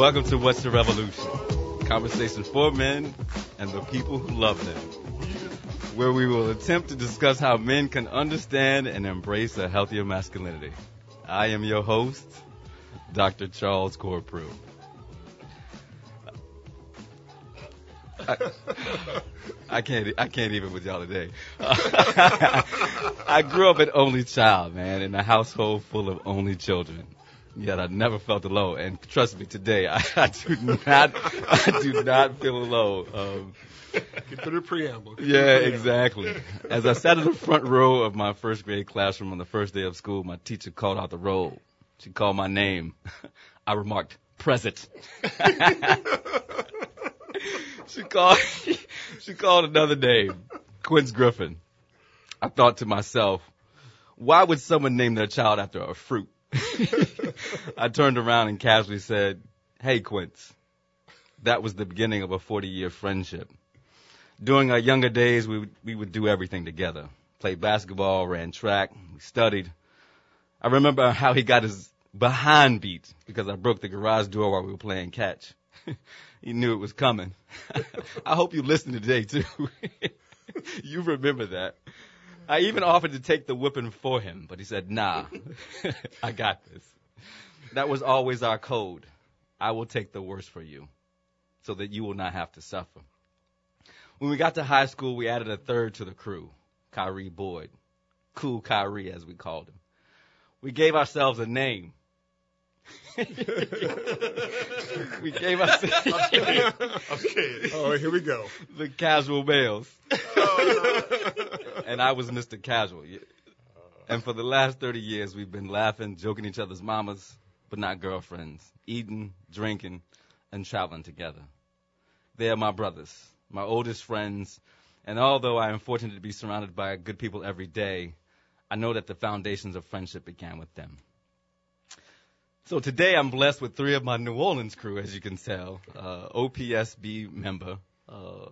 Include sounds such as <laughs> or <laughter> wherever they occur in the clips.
Welcome to What's the Revolution? Conversation for men and the people who love them. Where we will attempt to discuss how men can understand and embrace a healthier masculinity. I am your host, Dr. Charles Corprew. I, I can't. I can't even with y'all today. <laughs> I grew up an only child, man, in a household full of only children. Yet I never felt alone, and trust me, today I, <laughs> I do not. I do not feel alone. Um, the preamble. Get yeah, preamble. exactly. As I sat in the front row of my first grade classroom on the first day of school, my teacher called out the roll. She called my name. <laughs> I remarked, present. <laughs> she called, she called another name, Quince Griffin. I thought to myself, why would someone name their child after a fruit? I turned around and casually said, hey, Quince. That was the beginning of a 40 year friendship. During our younger days, we would, we would do everything together. Played basketball, ran track, we studied. I remember how he got his behind beat because I broke the garage door while we were playing catch. <laughs> he knew it was coming. <laughs> I hope you listen today too. <laughs> you remember that. I even offered to take the whipping for him, but he said, nah, I got this. That was always our code. I will take the worst for you so that you will not have to suffer. When we got to high school, we added a third to the crew, Kyrie Boyd. Cool Kyrie, as we called him. We gave ourselves a name. <laughs> we gave ourselves Okay. Oh, here we go. the casual males. and I was Mr. Casual. And for the last 30 years, we've been laughing, joking each other's mamas, but not girlfriends, eating, drinking, and traveling together. They are my brothers, my oldest friends, and although I am fortunate to be surrounded by good people every day, I know that the foundations of friendship began with them. So today I'm blessed with three of my New Orleans crew, as you can tell. Uh, OPSB member, uh,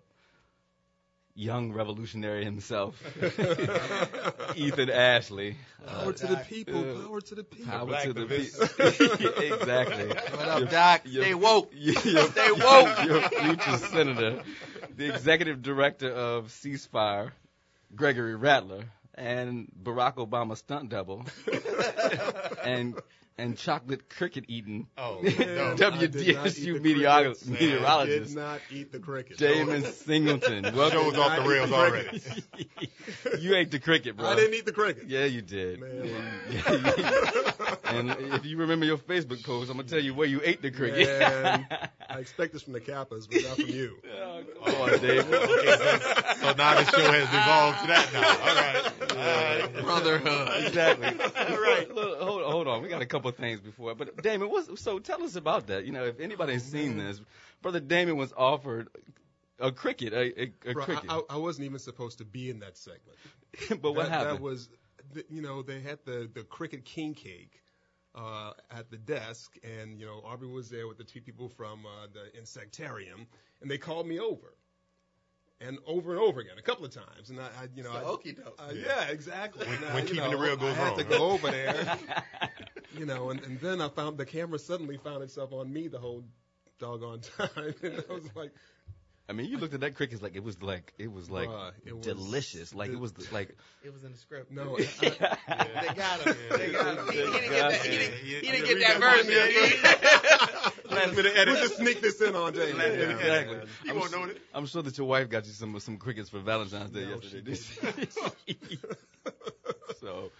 young revolutionary himself, <laughs> Ethan Ashley. Uh, Power to the people. Power to the people. Power black to the activist. pe- <laughs> exactly. What up, Your- Doc? your- Stay woke. <laughs> your, Stay woke. Your future senator, the executive director of Ceasefire, Gregory Rattler, and Barack Obama stunt double, and and chocolate cricket eating Oh, Man, <laughs> no. I did not eat WDSU the meteorolo- meteorologist Did not eat the cricket. Damon Singleton. <laughs> Welcome. Show's off the rails already. <laughs> you ate the cricket, bro. I didn't eat the cricket. Yeah, you did. Man. Yeah, and if you remember your Facebook post, I'm gonna tell you where you ate the cricket. Man, <laughs> I expect this from the Kappas, but not from you. oh, come on, David. Okay, so, so now the show has evolved to that now. All right. All right. Brotherhood. Exactly. <laughs> All right. Look, hold, hold on. We got a couple things before, but Damon, what's, so tell us about that. You know, if anybody's seen this, brother Damon was offered a cricket, a, a, a Bro, cricket. I, I- I wasn't even supposed to be in that segment. <laughs> but what that, happened? That was, th- you know, they had the the cricket king cake uh, at the desk, and you know, Aubrey was there with the two people from uh, the insectarium, and they called me over, and over and over again, a couple of times, and I, I you know, I, okey-doke. uh, yeah, exactly. When- And I, keeping know, the real goes I had wrong, to huh? go over there, <laughs> you know, and, and then I found the camera suddenly found itself on me the whole doggone <laughs> time, and I was like, I mean, you looked at that cricket like it was like it was like Bruh, it was- delicious. Like it was like <laughs> It was in the script. no, <laughs> I, <laughs> They got him. They got him. He, he didn't get that. He didn't, he didn't get that read version. that I, we'll just sneak this in on Jamie. Let him Exactly. edit it. You I'm won't s- know it. I'm sure that your wife got you some some crickets for Valentine's Day No, yesterday. she so,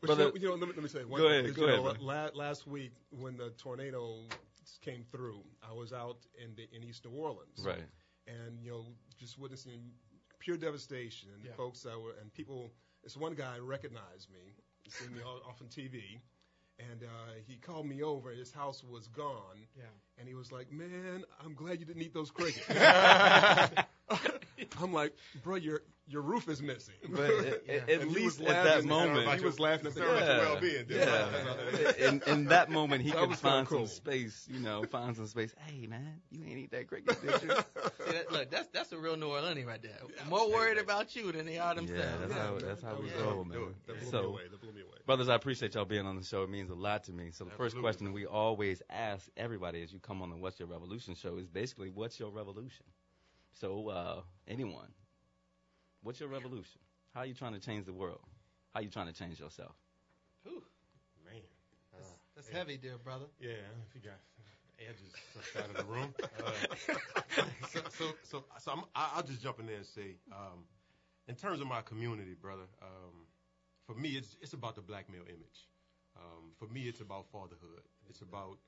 But brother, you know, you know, let me, let me say one go thing, ahead, 'cause, go ahead, know, la- last week when the tornado came through, I was out in the, in East New Orleans, right? And you know, just witnessing pure devastation. And Yeah. folks that were and people. This one guy recognized me, seen me all- off on TV, and uh, he called me over. His house was gone, Yeah. and he was like, "Man, I'm glad you didn't eat those crickets." <laughs> <laughs> I I'm like, bro, your your roof is missing. But at, Yeah. <laughs> at And least at that moment, he was laughing at the Concerned your Yeah. well-being. didn't Yeah. in, in that moment, he That can was find cool. some space, you know, find some space. Hey, man, you ain't eat that cricket, did you? <laughs> See, that, look, that's that's a real New Orleanian right there. More worried about you than they are yeah, that's Yeah, how, man. that's how we That roll, was- man. That blew me So, away. That blew me away. brothers, I appreciate y'all being on the show. It means a lot to me. So the first question we always ask everybody as you come on the What's Your Revolution show is basically, what's your revolution? So, uh, anyone, what's your revolution? How are you trying to change the world? How are you trying to change yourself? Ooh, Man. Uh, that's, that's yeah. heavy, dear brother. Yeah, if you got edges out of the room. <laughs> Uh, so, so, so, so I'm, I'll just jump in there and say, um, in terms of my community, brother, um, for me, it's it's about the black male image. Um, for me, it's about fatherhood. It's about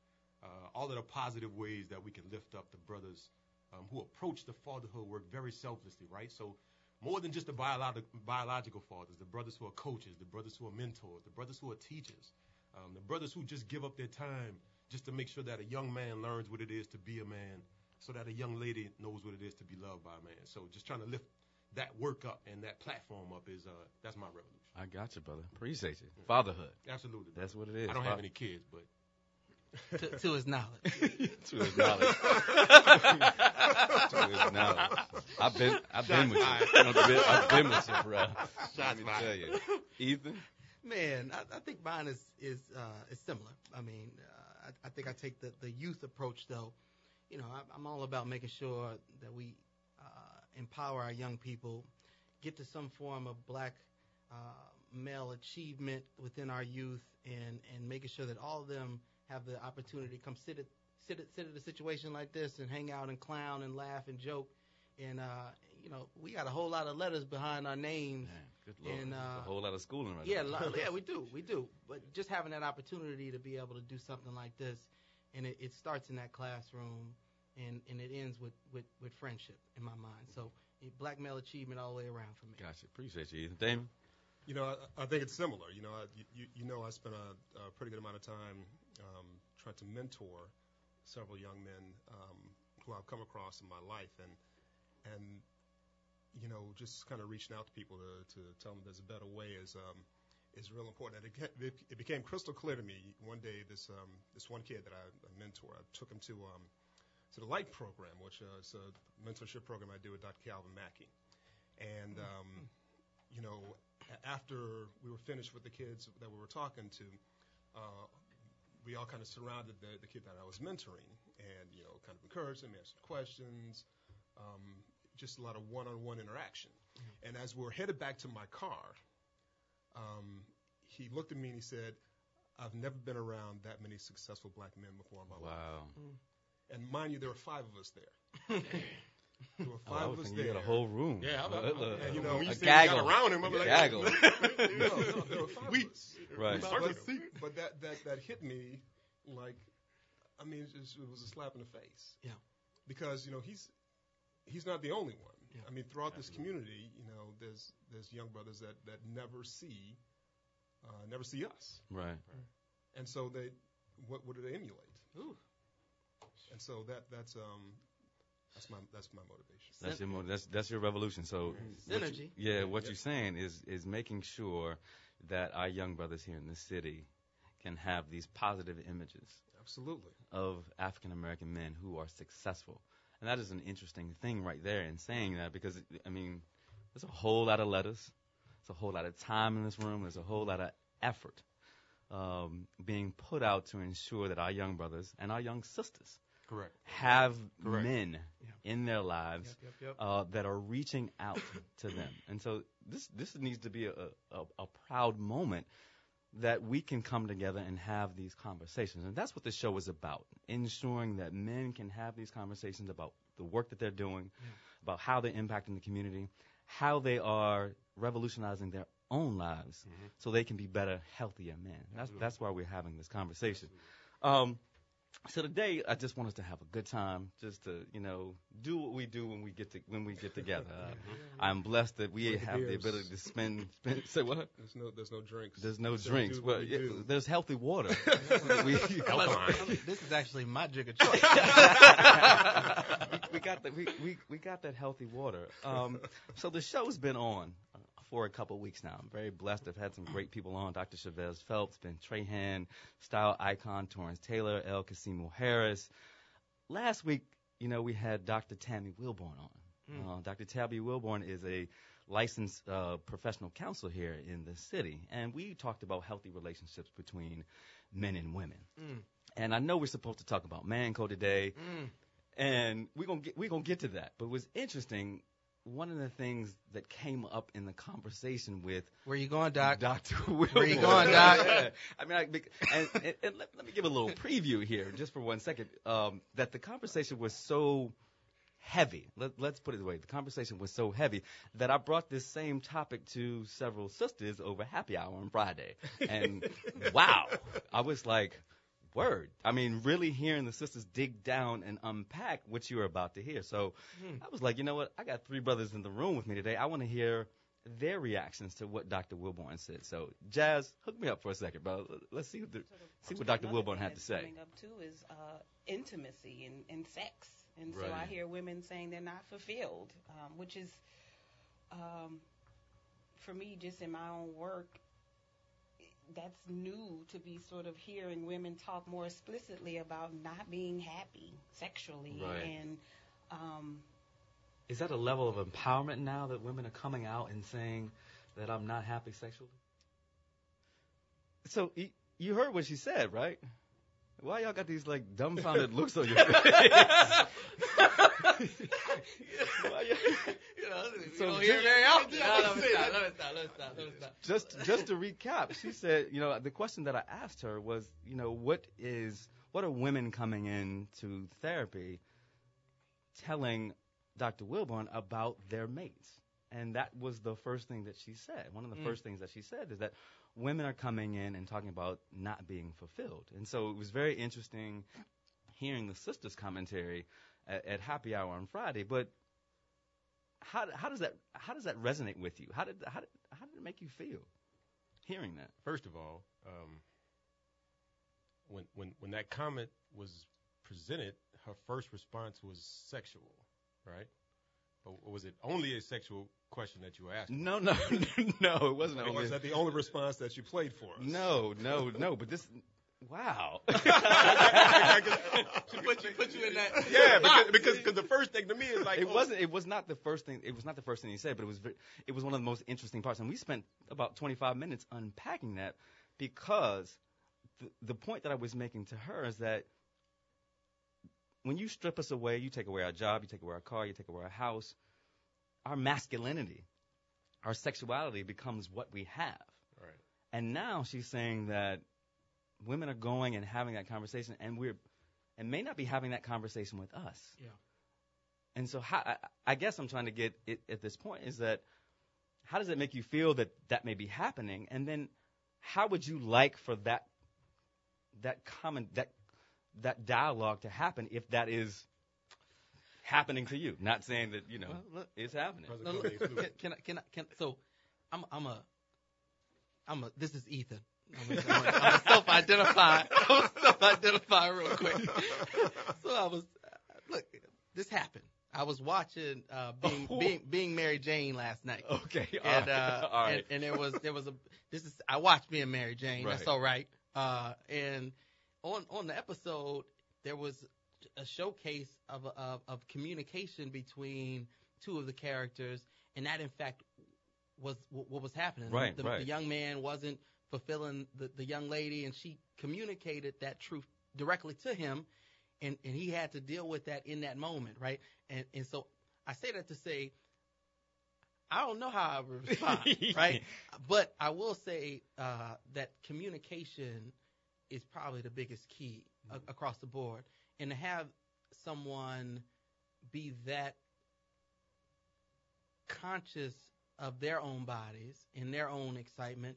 uh, all of the positive ways that we can lift up the brothers um, who approach the fatherhood work very selflessly, right? So more than just the biological, biological fathers, the brothers who are coaches, the brothers who are mentors, the brothers who are teachers, um, the brothers who just give up their time just to make sure that a young man learns what it is to be a man, so that a young lady knows what it is to be loved by a man. So just trying to lift that work up and that platform up is uh, that's my revolution. I got you, brother. Appreciate you. Fatherhood. Absolutely. brother. That's what it is. I don't have any kids, but To, to his knowledge. <laughs> to his knowledge. to his knowledge. I've been, I've been with you. I've been, I've been with you, bro. Let Shots me fired. tell you. Ethan? Man, I, I think mine is is uh, is similar. I mean, uh, I, I think I take the, the youth approach though. You know, I, I'm all about making sure that we uh, empower our young people, get to some form of black uh, male achievement within our youth, and and making sure that all of them have the opportunity to come sit at sit at, sit at a situation like this and hang out and clown and laugh and joke. And uh, you know, we got a whole lot of letters behind our names. Man, good lord. And, uh, a whole lot of schooling right Yeah, there. lo- <laughs> yeah, we do, we do. But just having that opportunity to be able to do something like this, and it, it starts in that classroom, and, and it ends with, with, with friendship in my mind. So black male achievement all the way around for me. Gotcha. Appreciate you, Ethan. Damon? You know, I, I think it's similar. You know, I, you, you know, I spent a, a pretty good amount of time um, trying to mentor several young men um, who I've come across in my life, and and you know, just kind of reaching out to people to, to tell them there's a better way is um, is real important. And it, it, it became crystal clear to me one day. This um, this one kid that I, I mentor, I took him to um, to the Light program, which uh, is a mentorship program I do with Dr. Calvin Mackie, and um, you know, after we were finished with the kids that we were talking to, uh, we all kind of surrounded the, the kid that I was mentoring and, you know, kind of encouraged him, answered questions, um, just a lot of one-on-one interaction. And as we were headed back to my car, um, he looked at me and he said, I've never been around that many successful black men before in my life. Wow. And mind you, there were five of us there. <laughs> there were Oh, I was of us thinking you there. had a whole room. Yeah, I'm- Uh, I'm- uh, And, you know, when you a said got gaggle. around him, I'm A like, gaggle. <laughs> no, no, <laughs> there were five We- of us. Right. But, with but that, that, that hit me like, I mean, it, just, it was a slap in the face. Yeah. Because, you know, he's, he's not the only one. Yeah. I mean, throughout this Absolutely. community, you know, there's, there's young brothers that, that never see, uh, never see us. Right. And so they, what, what do they emulate? Ooh. And so that, that's, um, that's my, that's my motivation. That's your mo- that's that's your revolution. So what you- Synergy. yeah, what Yeah. you're saying is is making sure that our young brothers here in the city can have these positive images Absolutely. of African American men who are successful. And that is an interesting thing right there in saying that because I mean, there's a whole lot of letters, there's a whole lot of time in this room, there's a whole lot of effort um, being put out to ensure that our young brothers and our young sisters Correct. have Correct. men Yeah. in their lives Yep, yep, yep. uh, that are reaching out to them. And so this this needs to be a, a, a proud moment that we can come together and have these conversations. And that's what the show is about, ensuring that men can have these conversations about the work that they're doing, about how they're impacting the community, how they are revolutionizing their own lives so they can be better, healthier men. That's that's why we're having this conversation. Um, so today, I just want us to have a good time, just to you know do what we do when we get to when we get together. <laughs> Uh, I'm blessed that we With have the beers. ability to spend. spend say what? There's no, there's no drinks. There's no So drinks. do Well, we yeah, there's healthy water. <laughs> we, Plus, <laughs> this is actually my drink of choice. we got that. We, we we got that healthy water. Um, so the show's been on uh, for a couple weeks now. I'm very blessed. I've had some great people on. Dr. Chavez Phelps, Ben Trahan, style icon Torrance Taylor, El Casimo Harris. Last week, you know, we had Dr. Tammy Wilborn on. Uh, Dr. Tabby Wilborn is a licensed uh, professional counselor here in the city, and we talked about healthy relationships between men and women. Mm. And I know we're supposed to talk about man code today, Mm. and we're gonna get we're gonna get to that. But what's interesting, one of the things that came up in the conversation with Where you going, Doc? Dr. Wilborn. Where you going, Doc? Yeah. <laughs> I mean, I, and, and, and let, let me give a little preview here, just for one second. Um, that the conversation was so heavy. Let, let's put it away. The conversation was so heavy that I brought this same topic to several sisters over happy hour on Friday. And <laughs> wow, I was like, word. I mean, really hearing the sisters dig down and unpack what you were about to hear. So I was like, you know what? I got three brothers in the room with me today. I want to hear their reactions to what Dr. Wilborn said. So, Jazz, hook me up for a second, bro. Let's see what, the, see what Dr. Another Wilborn had to say. Coming up too is uh, intimacy and, and sex, and so Right. I hear women saying they're not fulfilled, um, which is, um, for me, just in my own work, that's new to be sort of hearing women talk more explicitly about not being happy sexually, Right. and um, Is that a level of empowerment now that women are coming out and saying that I'm not happy sexually? So you, you heard what she said, right? Why y'all got these like dumbfounded <laughs> looks on your <laughs> face? Why y'all- You know, you So don't hear just- very often. Yeah, No, I let was me gonna stop, let me stop, let me stop, let me stop. just just to recap, she said, you know, the question that I asked her was, you know, what is what are women coming in to therapy telling Dr. Wilborn about their mates? And that was the first thing that she said. One of the Mm. first things that she said is that women are coming in and talking about not being fulfilled. And so it was very interesting hearing the sisters' commentary at, at happy hour on Friday. But how how does that how does that resonate with you? How did how did how did it make you feel hearing that? First of all, um, when when when that comment was presented, her first response was sexual, right? But was it only a sexual question that you asked? No, no, <laughs> no. It wasn't Or only. was that the only response that you played for us? No, no, no. But this. Wow. <laughs> She put you, put you in that. <laughs> Yeah, because, because cause the first thing to me is like, it oh, wasn't. It was not the first thing. It was not the first thing he said, but it was. It was one of the most interesting parts, and we spent about 25 minutes unpacking that because the, the point that I was making to her is that when you strip us away, you take away our job, you take away our car, you take away our house, our masculinity, our sexuality becomes what we have. Right. And now she's saying that women are going and having that conversation, and we're and may not be having that conversation with us. Yeah. And so, how, I, I guess I'm trying to get it at this point is that how does it make you feel that that may be happening, and then how would you like for that that common that that dialogue to happen if that is happening to you? Not saying that you know Well, look, it's happening. How's it No, going, look, can, can I? Can I? Can so? I'm. I'm a. I'm a. This is Ethan. I'm gonna, I'm gonna, <laughs> self-identify. I'm gonna self-identify real quick. so I was. Look, this happened. I was watching uh, being Oh. <laughs> being being Mary Jane last night. Okay, all and right, uh, <laughs> all right. and, and there was there was a this is I watched being Mary Jane. That's all right. Uh, and on on the episode there was a showcase of of, of communication between two of the characters, and that in fact was what what was happening. Right, the, right. the young man wasn't fulfilling the, the young lady, and she communicated that truth directly to him, and and he had to deal with that in that moment, right? And and so I say that to say. I don't know how I respond, <laughs> right? But I will say uh, that communication is probably the biggest key a- across the board, and to have someone be that conscious of their own bodies and their own excitement,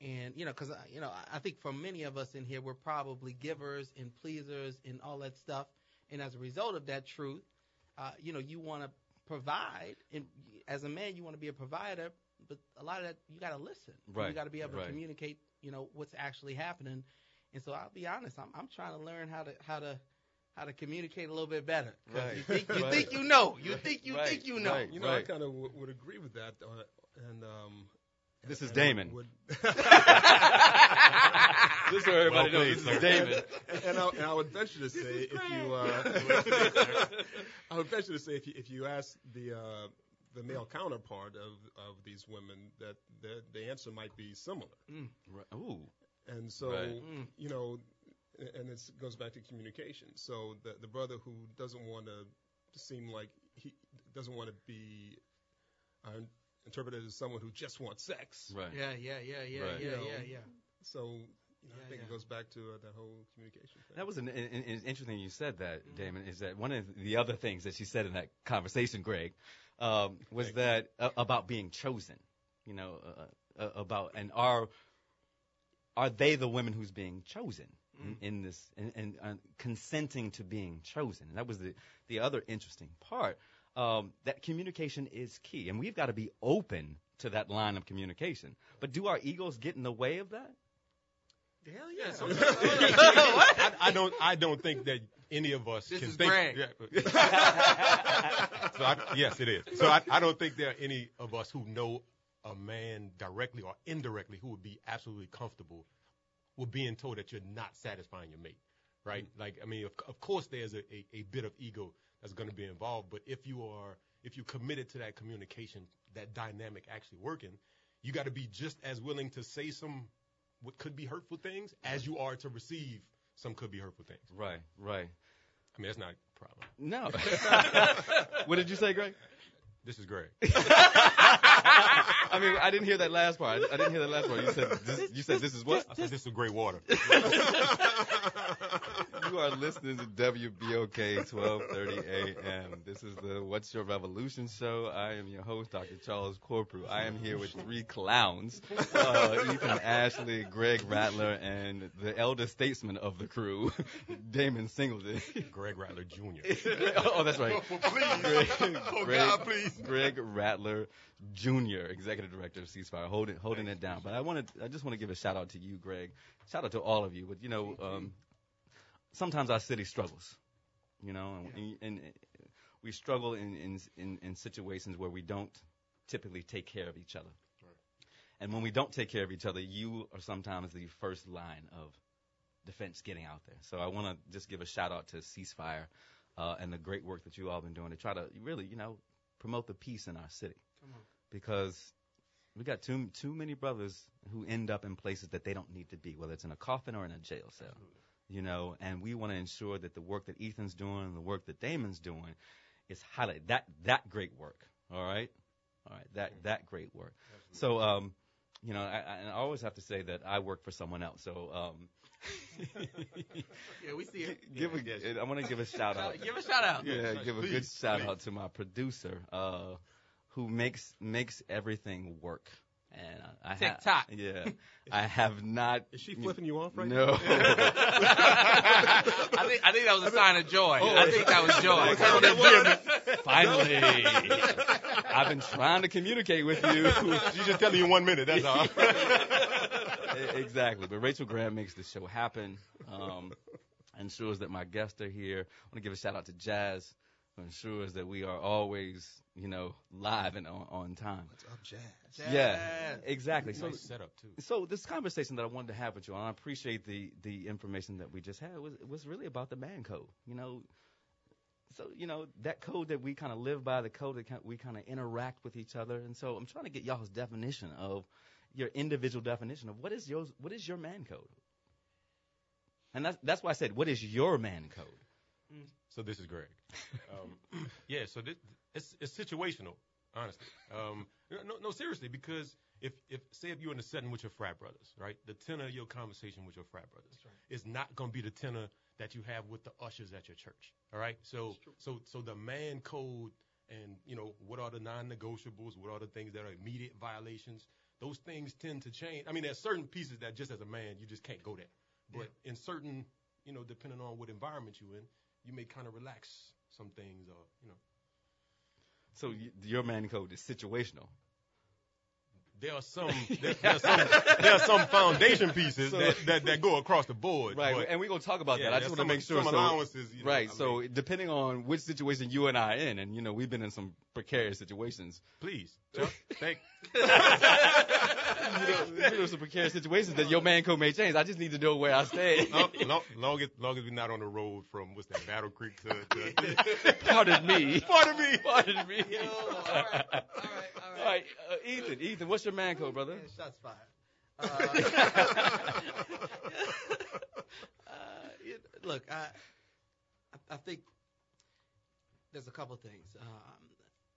and you know, because you know, I- I think for many of us in here, we're probably givers and pleasers and all that stuff, and as a result of that truth, uh, you know, you want to provide, and as a man, you want to be a provider, but a lot of that you got to listen. Right, You got to be able right. to communicate, you know, what's actually happening. And so I'll be honest, I'm I'm trying to learn how to how to how to communicate a little bit better. Right. You think you Right. think you know. You think you Right. think you know. Right. You know, I kind of w- would agree with that. Uh, and um, This is and Damon. Would, Just <laughs> so everybody Well knows, played, this is sir. David. and, I, and I would venture to say if you, uh, <laughs> I would venture to say if you if you ask the uh, the male counterpart of of these women that the the answer might be similar. Right. Ooh. And so, Right. You know, and it goes back to communication. So the the brother who doesn't want to seem like he doesn't want to be uh, interpreted as someone who just wants sex. Right. Yeah, yeah, yeah, yeah, Right. yeah, You know, yeah, yeah. So you know, Yeah, I think yeah. it goes back to uh, that whole communication thing. That was an, an, an interesting you said that, Damon, is that one of the other things that she said in that conversation, Greg, um, was Thank that uh, about being chosen, you know, uh, uh, about, and are, are they the women who's being chosen in, in this, and, and uh, consenting to being chosen? And that was the, the other interesting part, um, that communication is key, and we've got to be open to that line of communication. But do our egos get in the way of that? Hell yeah. <laughs> I, I don't. I don't think that any of us This can is think. Greg. Yeah. <laughs> so I, yes, it is. So I, I don't think there are any of us who know a man directly or indirectly who would be absolutely comfortable with being told that you're not satisfying your mate, right? Mm-hmm. Like, I mean, of, of course, there's a, a, a bit of ego that's going to be involved, but if you are, if you're committed to that communication, that dynamic actually working, you got to be just as willing to say some what could be hurtful things as you are to receive some could be hurtful things. Right, right. I mean, that's not a problem. No. <laughs> <laughs> what did you say, Greg? This is Greg. <laughs> I mean, I didn't hear that last part. I didn't hear that last part. You said this, you said this is what? I said this is great water. <laughs> You are listening to WBOK 1230 AM. This is the What's Your Revolution show. I am your host, Dr. Charles Corprew. I am here with three clowns, uh, Ethan Ashley, Greg Rattler, and the elder statesman of the crew, <laughs> Damon Singleton. Greg Rattler Jr. <laughs> oh, that's right. Greg, Oh, Greg- God, please. Greg Rattler Jr., Executive Director of Ceasefire, holding holding it down. But I wanted, I just want to give a shout out to you, Greg. Shout out to all of you. But you know, um, sometimes our city struggles. You know, and, and, and we struggle in, in in in situations where we don't typically take care of each other. And when we don't take care of each other, you are sometimes the first line of defense getting out there. So I want to just give a shout out to Ceasefire uh, and the great work that you all been doing to try to really, you know, promote the peace in our city. Because we got too too many brothers who end up in places that they don't need to be, whether it's in a coffin or in a jail cell. You know, and we want to ensure that the work that Ethan's doing and the work that Damon's doing is highlighted. That that great work. All right, all right, that that great work. So, um, you know, I, I, always have to say that I work for someone else. So, um, <laughs> Yeah, we see it. <laughs> give a, I want to give a shout out. Give a shout out. Yeah, give a good shout out to my producer, uh, who makes makes everything work. And I, I ha- TikTok. yeah, <laughs> I have not. Is she flipping you off right No. now? <laughs> I think I think that was a sign of joy. I think that was <laughs> joy. Finally, I've been trying to communicate with you. She's just telling you one minute. That's all. Exactly. But Rachel Graham makes the show happen. Um, ensures that my guests are here. I want to give a shout out to Jazz, who ensures that we are always, you know, live and on, on time. Up jazz. Yeah, exactly. So, nice setup too. so this conversation that I wanted to have with you, and I appreciate the the information that we just had, was was really about the man code. You know, so you know that code that we kind of live by, the code that we kind of interact with each other, and so I'm trying to get y'all's definition of your individual definition of what is yours, what is your man code, and that's that's why I said what is your man code. Mm. So this is Greg. Um, <laughs> yeah. So this, it's it's situational, honestly. Um, no, no, seriously, because if if say if you're in a setting with your frat brothers, right, the tenor of your conversation with your frat brothers is not going to be the tenor that you have with the ushers at your church. All right. So so so the man code and you know what are the non-negotiables? What are the things that are immediate violations? Those things tend to change. I mean, there's certain pieces that just as a man you just can't go there. But in certain, you know, depending on what environment you're in, you may kind of relax some things or you know So y- your man code is situational. there are some <laughs> there, there are some there are some foundation pieces So- that, that that go across the board. Right, but- and we're gonna talk about yeah, that. I just want to make sure. some so- You know, right. I so mean, depending on which situation you and I are in, and you know we've been in some precarious situations. please, Chuck, thank. <laughs> <laughs> you know, some precarious situations that your man code may change. I just need to know where I stand. long, <laughs> long, long as long as we're not on the road from what's that Battle Creek to, to <laughs> Pardon me. pardon me. Pardon me. Yo, all right, all right, all right. All right, uh, Ethan. Ethan, what's your man code, brother? Yeah, shots fired. Uh, <laughs> uh, look, I, I- I think there's a couple things. Um,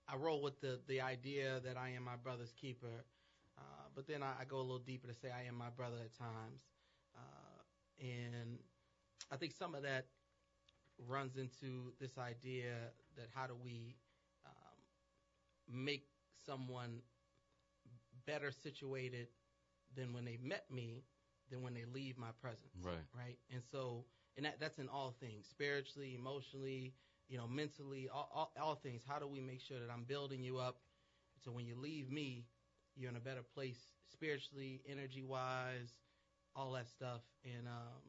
I roll with the the idea that I am my brother's keeper, uh, but then I, I go a little deeper to say I am my brother at times, uh, and I think some of that runs into this idea that how do we um, make someone better situated than when they met me than when they leave my presence Right. right? And so and that that's in all things spiritually emotionally you know mentally all, all, all things. How do we make sure that i'm building you up so when you leave me you're in a better place spiritually energy wise all that stuff and um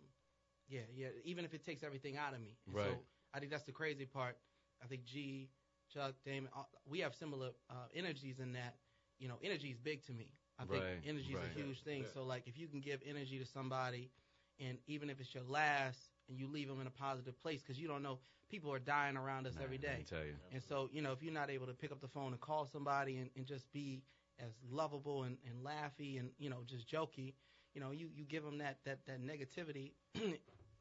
yeah yeah even if it takes everything out of me and Right. so i think that's the crazy part i think g chuck damon we have similar uh, energies in that you know energy is big to me i think Right, energy is right. a huge thing Yeah. so like if you can give energy to somebody and even if it's your last and you leave them in a positive place because you don't know people are dying around us Man, every let me tell you. and so you know if you're not able to pick up the phone and call somebody and, and just be as lovable and, and laughy and you know just jokey you know you, you give them that that that negativity <clears throat>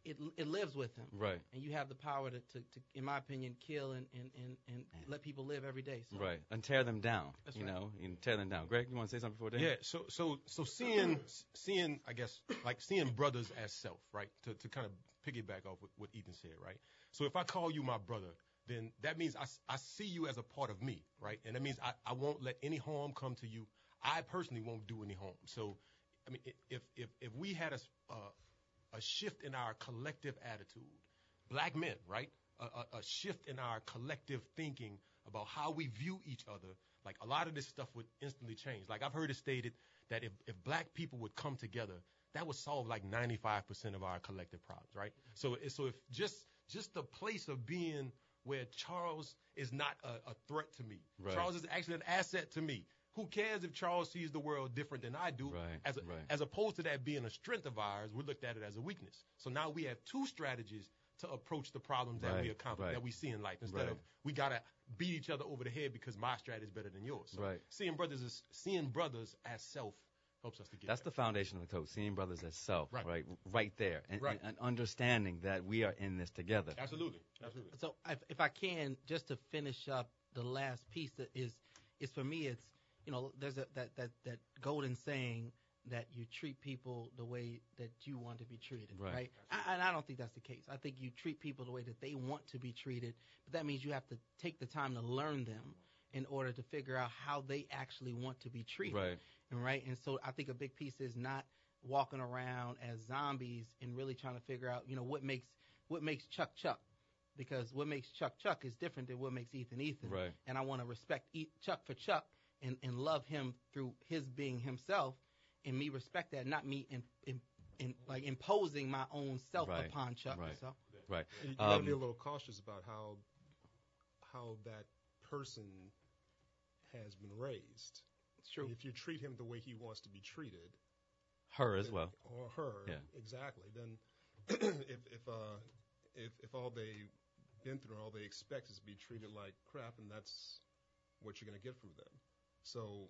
it it lives with them Right. and you have the power to, to, to in my opinion kill and, and, and, and let people live every day so Right. And tear them down. That's you right. know, and tear them down. Greg, you want to say something before Dan? Yeah, so so so seeing seeing I guess like seeing brothers as self, right? To to kind of piggyback off what, what Ethan said, right? So if I call you my brother, then that means I, I see you as a part of me, right? And that means I, I won't let any harm come to you. I personally won't do any harm. So I mean, if if if we had a uh, a shift in our collective attitude, black men, right? A, a, a shift in our collective thinking about how we view each other. Like a lot of this stuff would instantly change. Like I've heard it stated that if, if black people would come together, that would solve like 95% of our collective problems, right? So so if just just the place of being where Charles is not a, a threat to me. Right. Charles is actually an asset to me. Who cares if Charles sees the world different than I do? Right, As a, right. as opposed to that being a strength of ours, we looked at it as a weakness. So now we have two strategies to approach the problems that we accomplish, that we see in life, instead of we gotta beat each other over the head because my strategy is better than yours. So Right. Seeing brothers as seeing brothers as self helps us to get That's the foundation of the code, seeing brothers as self, right? Right. Right, there. And, Right. and, and understanding that we are in this together. absolutely, absolutely. So if, if I can, just to finish up the last piece that is, is for me, it's you know, there's a that that that golden saying that you treat people the way that you want to be treated, Right. right? I, and I don't think that's the case. I think you treat people the way that they want to be treated, but that means you have to take the time to learn them in order to figure out how they actually want to be treated Right. And right and so i think a big piece is not walking around as zombies and really trying to figure out you know what makes what makes chuck chuck because what makes chuck chuck is different than what makes ethan ethan Right. and i want to respect e- chuck for chuck and, and love him through his being himself and me respect that not me in, in, in like imposing my own self Right, upon chuck right. so Right. You, you gotta be a Um, little cautious about how how that person has been raised. It's true If you treat him the way he wants to be treated, Her as well. or her, Yeah. exactly. Then, <clears throat> if if uh if if all they been through, and all they expect is to be treated like crap, and that's what you're gonna get from them. So,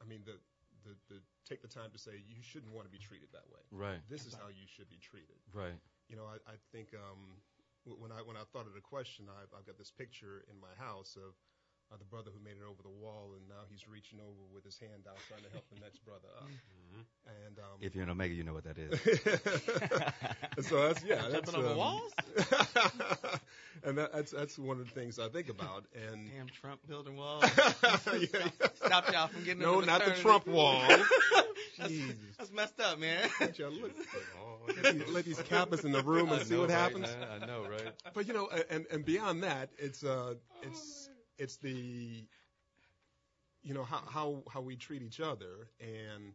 I mean, the the, the take the time to say you shouldn't want to be treated that way. Right. This is how you should be treated. Right. You know, I, I think um, when I when I thought of the question, I've, I've got this picture in my house of uh, the brother who made it over the wall, and now he's reaching over with his hand out trying to help the next brother up. And um, If you're an Omega, you know what that is. <laughs> so that's yeah, that's Jumping over um, walls? <laughs> and that, that's that's one of the things I think about. And damn trump building walls <laughs> yeah, yeah. stop y'all from getting no, into not the. Trump wall. that's, that's messed up man Let y'all look- let these- let these Kappas in the room and I see know, what right? happens. I, I know, right? But you know, and and beyond that, it's uh, it's it's the, you know how how how we treat each other and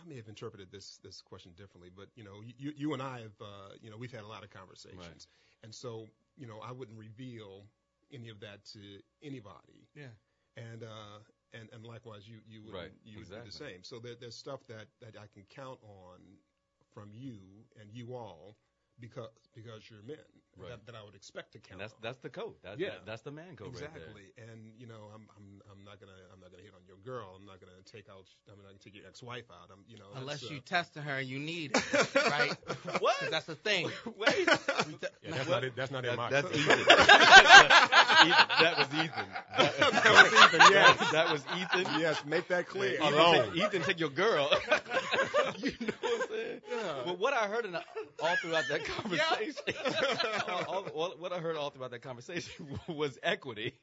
I may have interpreted this this question differently, but you know, you you and I have uh, you know we've had a lot of conversations, Right. and so you know I wouldn't reveal any of that to anybody, Yeah. and uh, and and likewise you you would Right, you would do the same. So there, there's stuff that that I can count on from you and you all because because you're men Right. that, that I would expect to count. And that's on. that's the code. That's Yeah. that, that's the man code right there. exactly. And you know, I'm I'm I'm not gonna I'm not gonna hit on your girl. I'm not gonna take out. I'm not gonna take your ex-wife out. I'm you know Unless that's, you uh, testing her and you need it, <laughs> right? What? 'Cause that's the thing. <laughs> Wait. Yeah, that's not it. That's not in That, my. that's Ethan. <laughs> that was Ethan. that was Ethan. Yes. That was Ethan. yes. Make that clear. Ethan, Alone. take, Ethan, take your girl. you know Well, what I heard in all throughout that <laughs> conversation, <laughs> all, all, what I heard all throughout that conversation <laughs> was equity.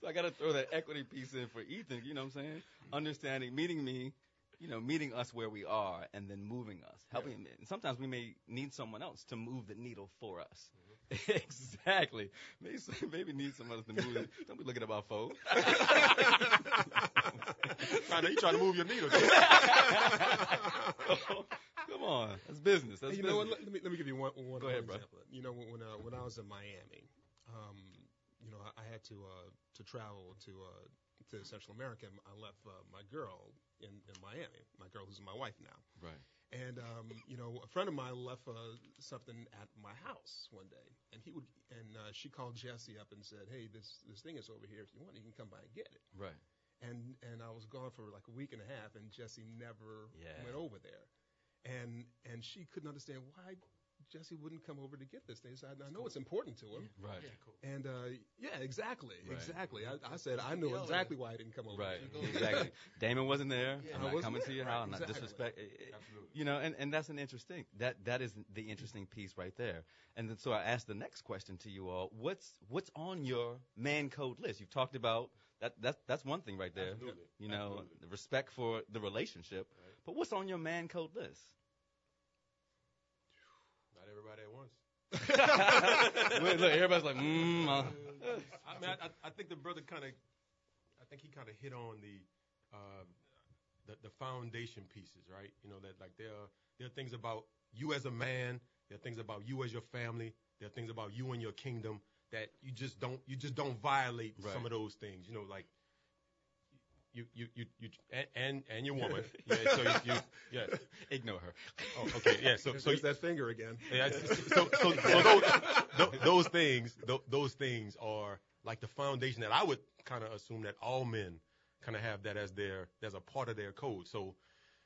so I got to throw that equity piece in for Ethan. You know what I'm saying? Understanding, meeting me, you know, meeting us where we are, and then moving us, helping. And sometimes we may need someone else to move the needle for us. Mm-hmm. exactly. Maybe, maybe need someone else to move it. Don't be looking at my phone. trying to, he trying to move your needle. Come on, that's business. That's you know what? Let, me let me give you one one, Go one ahead, bro. example. You know when when, uh, when I was in Miami, um, you know I, I had to uh, to travel to uh, to Central America. and I left uh, my girl in, in Miami. My girl who's my wife now. Right. And um, you know, a friend of mine left uh, something at my house one day, and he would, and uh, she called Jesse up and said, "Hey, this this thing is over here. If you want, you can come by and get it." Right. And and I was gone for like a week and a half, and Jesse never Yeah. went over there, and and she couldn't understand why Jesse wouldn't come over to get this thing. So I, I know it's important to him, Right. Yeah, cool. and uh, yeah, exactly, Right. exactly. I, I said I knew exactly why he didn't come over. Right. Exactly. <laughs> Damon wasn't there. Yeah. I'm I not wasn't coming to there. your Right, house. I'm not exactly. disrespect. Absolutely. You know, and, and that's an interesting that that is the interesting piece right there. And then, so I asked the next question to you all: What's what's on your man code list? You've talked about that. That's that's one thing right there. Absolutely. You know, Absolutely. the respect for the relationship. Right. But what's on your man code list? Not everybody at once. <laughs> <laughs> Look, look, everybody's like, mm, uh, I mean, I, I- I think the brother kind of, I think he kind of hit on the, uh, the the foundation pieces, right? You know that like there are there are things about you as a man, there are things about you as your family, there are things about you and your kingdom that you just don't you just don't violate Right. some of those things. You know, like you you you you and and, and your woman. <laughs> yeah, so you, you yeah. ignore her. Oh, okay, yeah. So so There's that finger again. yeah, so, so, so <laughs> those, those things, those things are like the foundation that I would kind of assume that all men kind of have that as their, as a part of their code. So,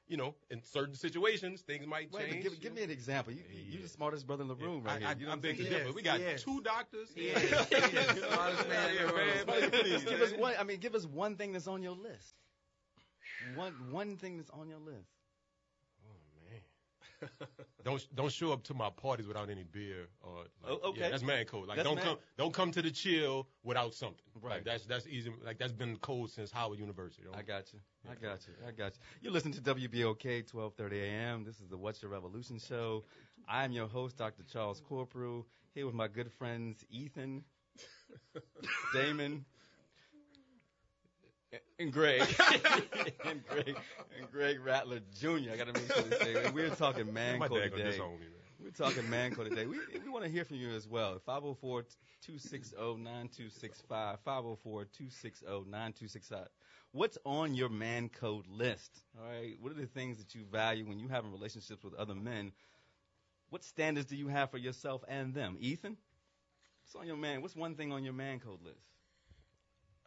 you know, in certain situations, things might Wait, change. give, give me an example. You, Yeah. you're the smartest brother in the room right I, here. You know I, I what I'm beg to saying? Yes. We got yes. two doctors. <laughs> He is. Smartest man in the Yeah, room. man, please, give us one. I mean, give us one thing that's on your list. One one thing that's on your list. <laughs> Don't don't show up to my parties without any beer or like, Oh, okay. yeah, that's man code. Like That's don't man- come don't come to the chill without something. Right. Like that's that's easy. Like that's been code since Howard University. Don't- I got you. I got you. I got you. You listen to WBOK 12:30 a.m. This is the What's Your Revolution show. I'm your host, Dr. Charles Corprew, here with my good friends Ethan, <laughs> Damon, and Greg, <laughs> and Greg, and Greg Rattler Jr. I got to make sure to say we're talking man my code dad today. me. We're talking man code today. We, we want to hear from you as well. 504-260-9265. 504-260-9265. What's on your man code list? All right. What are the things that you value when you having relationships with other men? What standards do you have for yourself and them? Ethan? What's on your man? What's one thing on your man code list?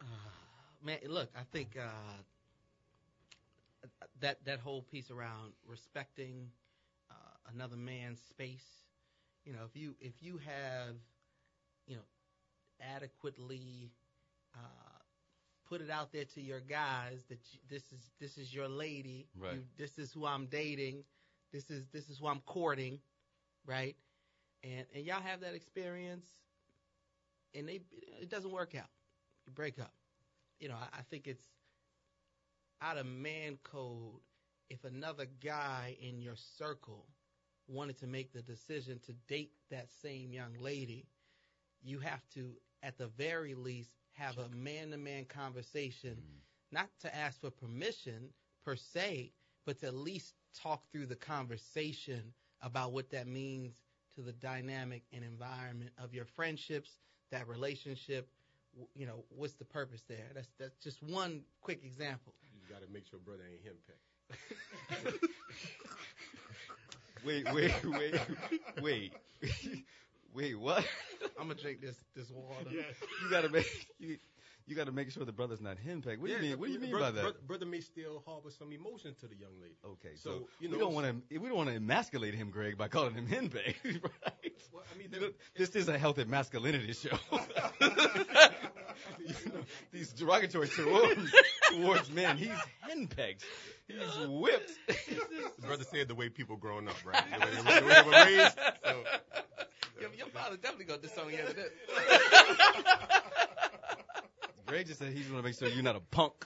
Uh, man, look, I think uh, that that whole piece around respecting uh, another man's space. You know, if you if you have, you know, adequately uh, put it out there to your guys that you, this is this is your lady, Right. you, this is who I'm dating, this is this is who I'm courting, right? And and y'all have that experience, and they it doesn't work out, you break up you know, I, I think it's out of man code if another guy in your circle wanted to make the decision to date that same young lady, you have to, at the very least, have a man to man conversation mm. not to ask for permission per se, but to at least talk through the conversation about what that means to the dynamic and environment of your friendships, that relationship. W- You know, what's the purpose there? That's that's just one quick example. You got to make sure brother ain't him henpecked. <laughs> Wait, wait, wait, wait, <laughs> wait. What? I'm gonna drink this this water. <laughs> You gotta make you, you gotta make sure the brother's not henpecked. What do you mean? What do you mean brother, by that? Brother, brother may still harbor some emotion to the young lady. Okay, so, So, you we don't want to we don't want to emasculate him, Greg, by calling him henpecked, <laughs> right? Well, I mean, You know, this is a healthy masculinity show. You <laughs> know, <laughs> these derogatory terms towards men. He's henpecked. He's whipped. the brother said the way people growing up, right? The way, the way, they were raised. So, Your, your father definitely got this on you after this. Greg just said he's gonna make sure you're not a punk. <laughs>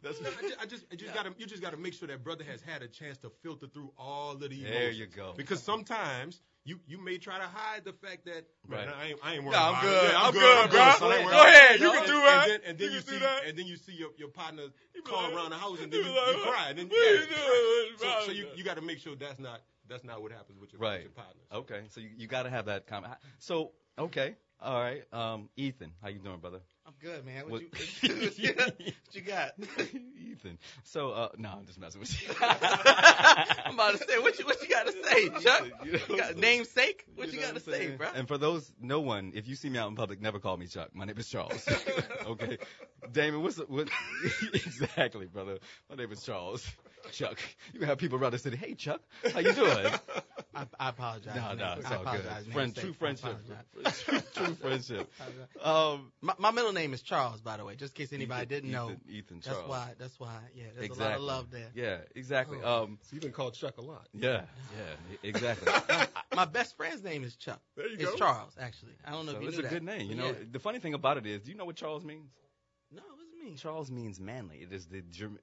That's I just, I just, I just gotta, you just gotta make sure that brother has had a chance to filter through all of the emotions. There you go. Because sometimes you, you may try to hide the fact that, Right. man, I ain't, I ain't worried Nah, I'm about good. it. Yeah, I'm good, bro. son. I ain't Go worried about ahead. it. You can And- do and that. then- And then You you see, that. and then you see your, your partner be call like- around the house, and then you, like, you cry. And then, what you yeah. doing, <laughs> So, so you, you gotta make sure that's not, that's not what happens with your, Right. with your partner. Okay, so you, you got to have that comment. So okay, all right. Um, Ethan, how you doing, brother? I'm good, man. What, What- you, what, you, what you <laughs> got? Ethan. So uh, no, I'm just messing with you. <laughs> I'm about to say, what you, what you <laughs> got to say, Chuck? You know got namesake? What you, know got to say, bro? And for those, no one, if you see me out in public, never call me Chuck. My name is Charles. okay, Damon, what's the, what? exactly, brother. My name is Charles. Chuck. You can have people around the city. Hey, Chuck, how you doing? I, I apologize. No, no, it's I all good. Friend, true friendship. <laughs> true, true <laughs> friendship. Um, My, my middle name is Charles, by the way, just in case anybody Ethan- didn't know. Ethan, Ethan That's why. That's why. Yeah, there's exactly. a lot of love there. Yeah, exactly. Oh. Um, So you've been called Chuck a lot. yeah, yeah, exactly. <laughs> My best friend's name is Chuck. There you go. It's. Charles, actually. I don't know so if you it's knew a that. good name. You know, Yeah. the funny thing about it is, do you know what Charles means? No, what does it mean? Charles means manly. It is the German.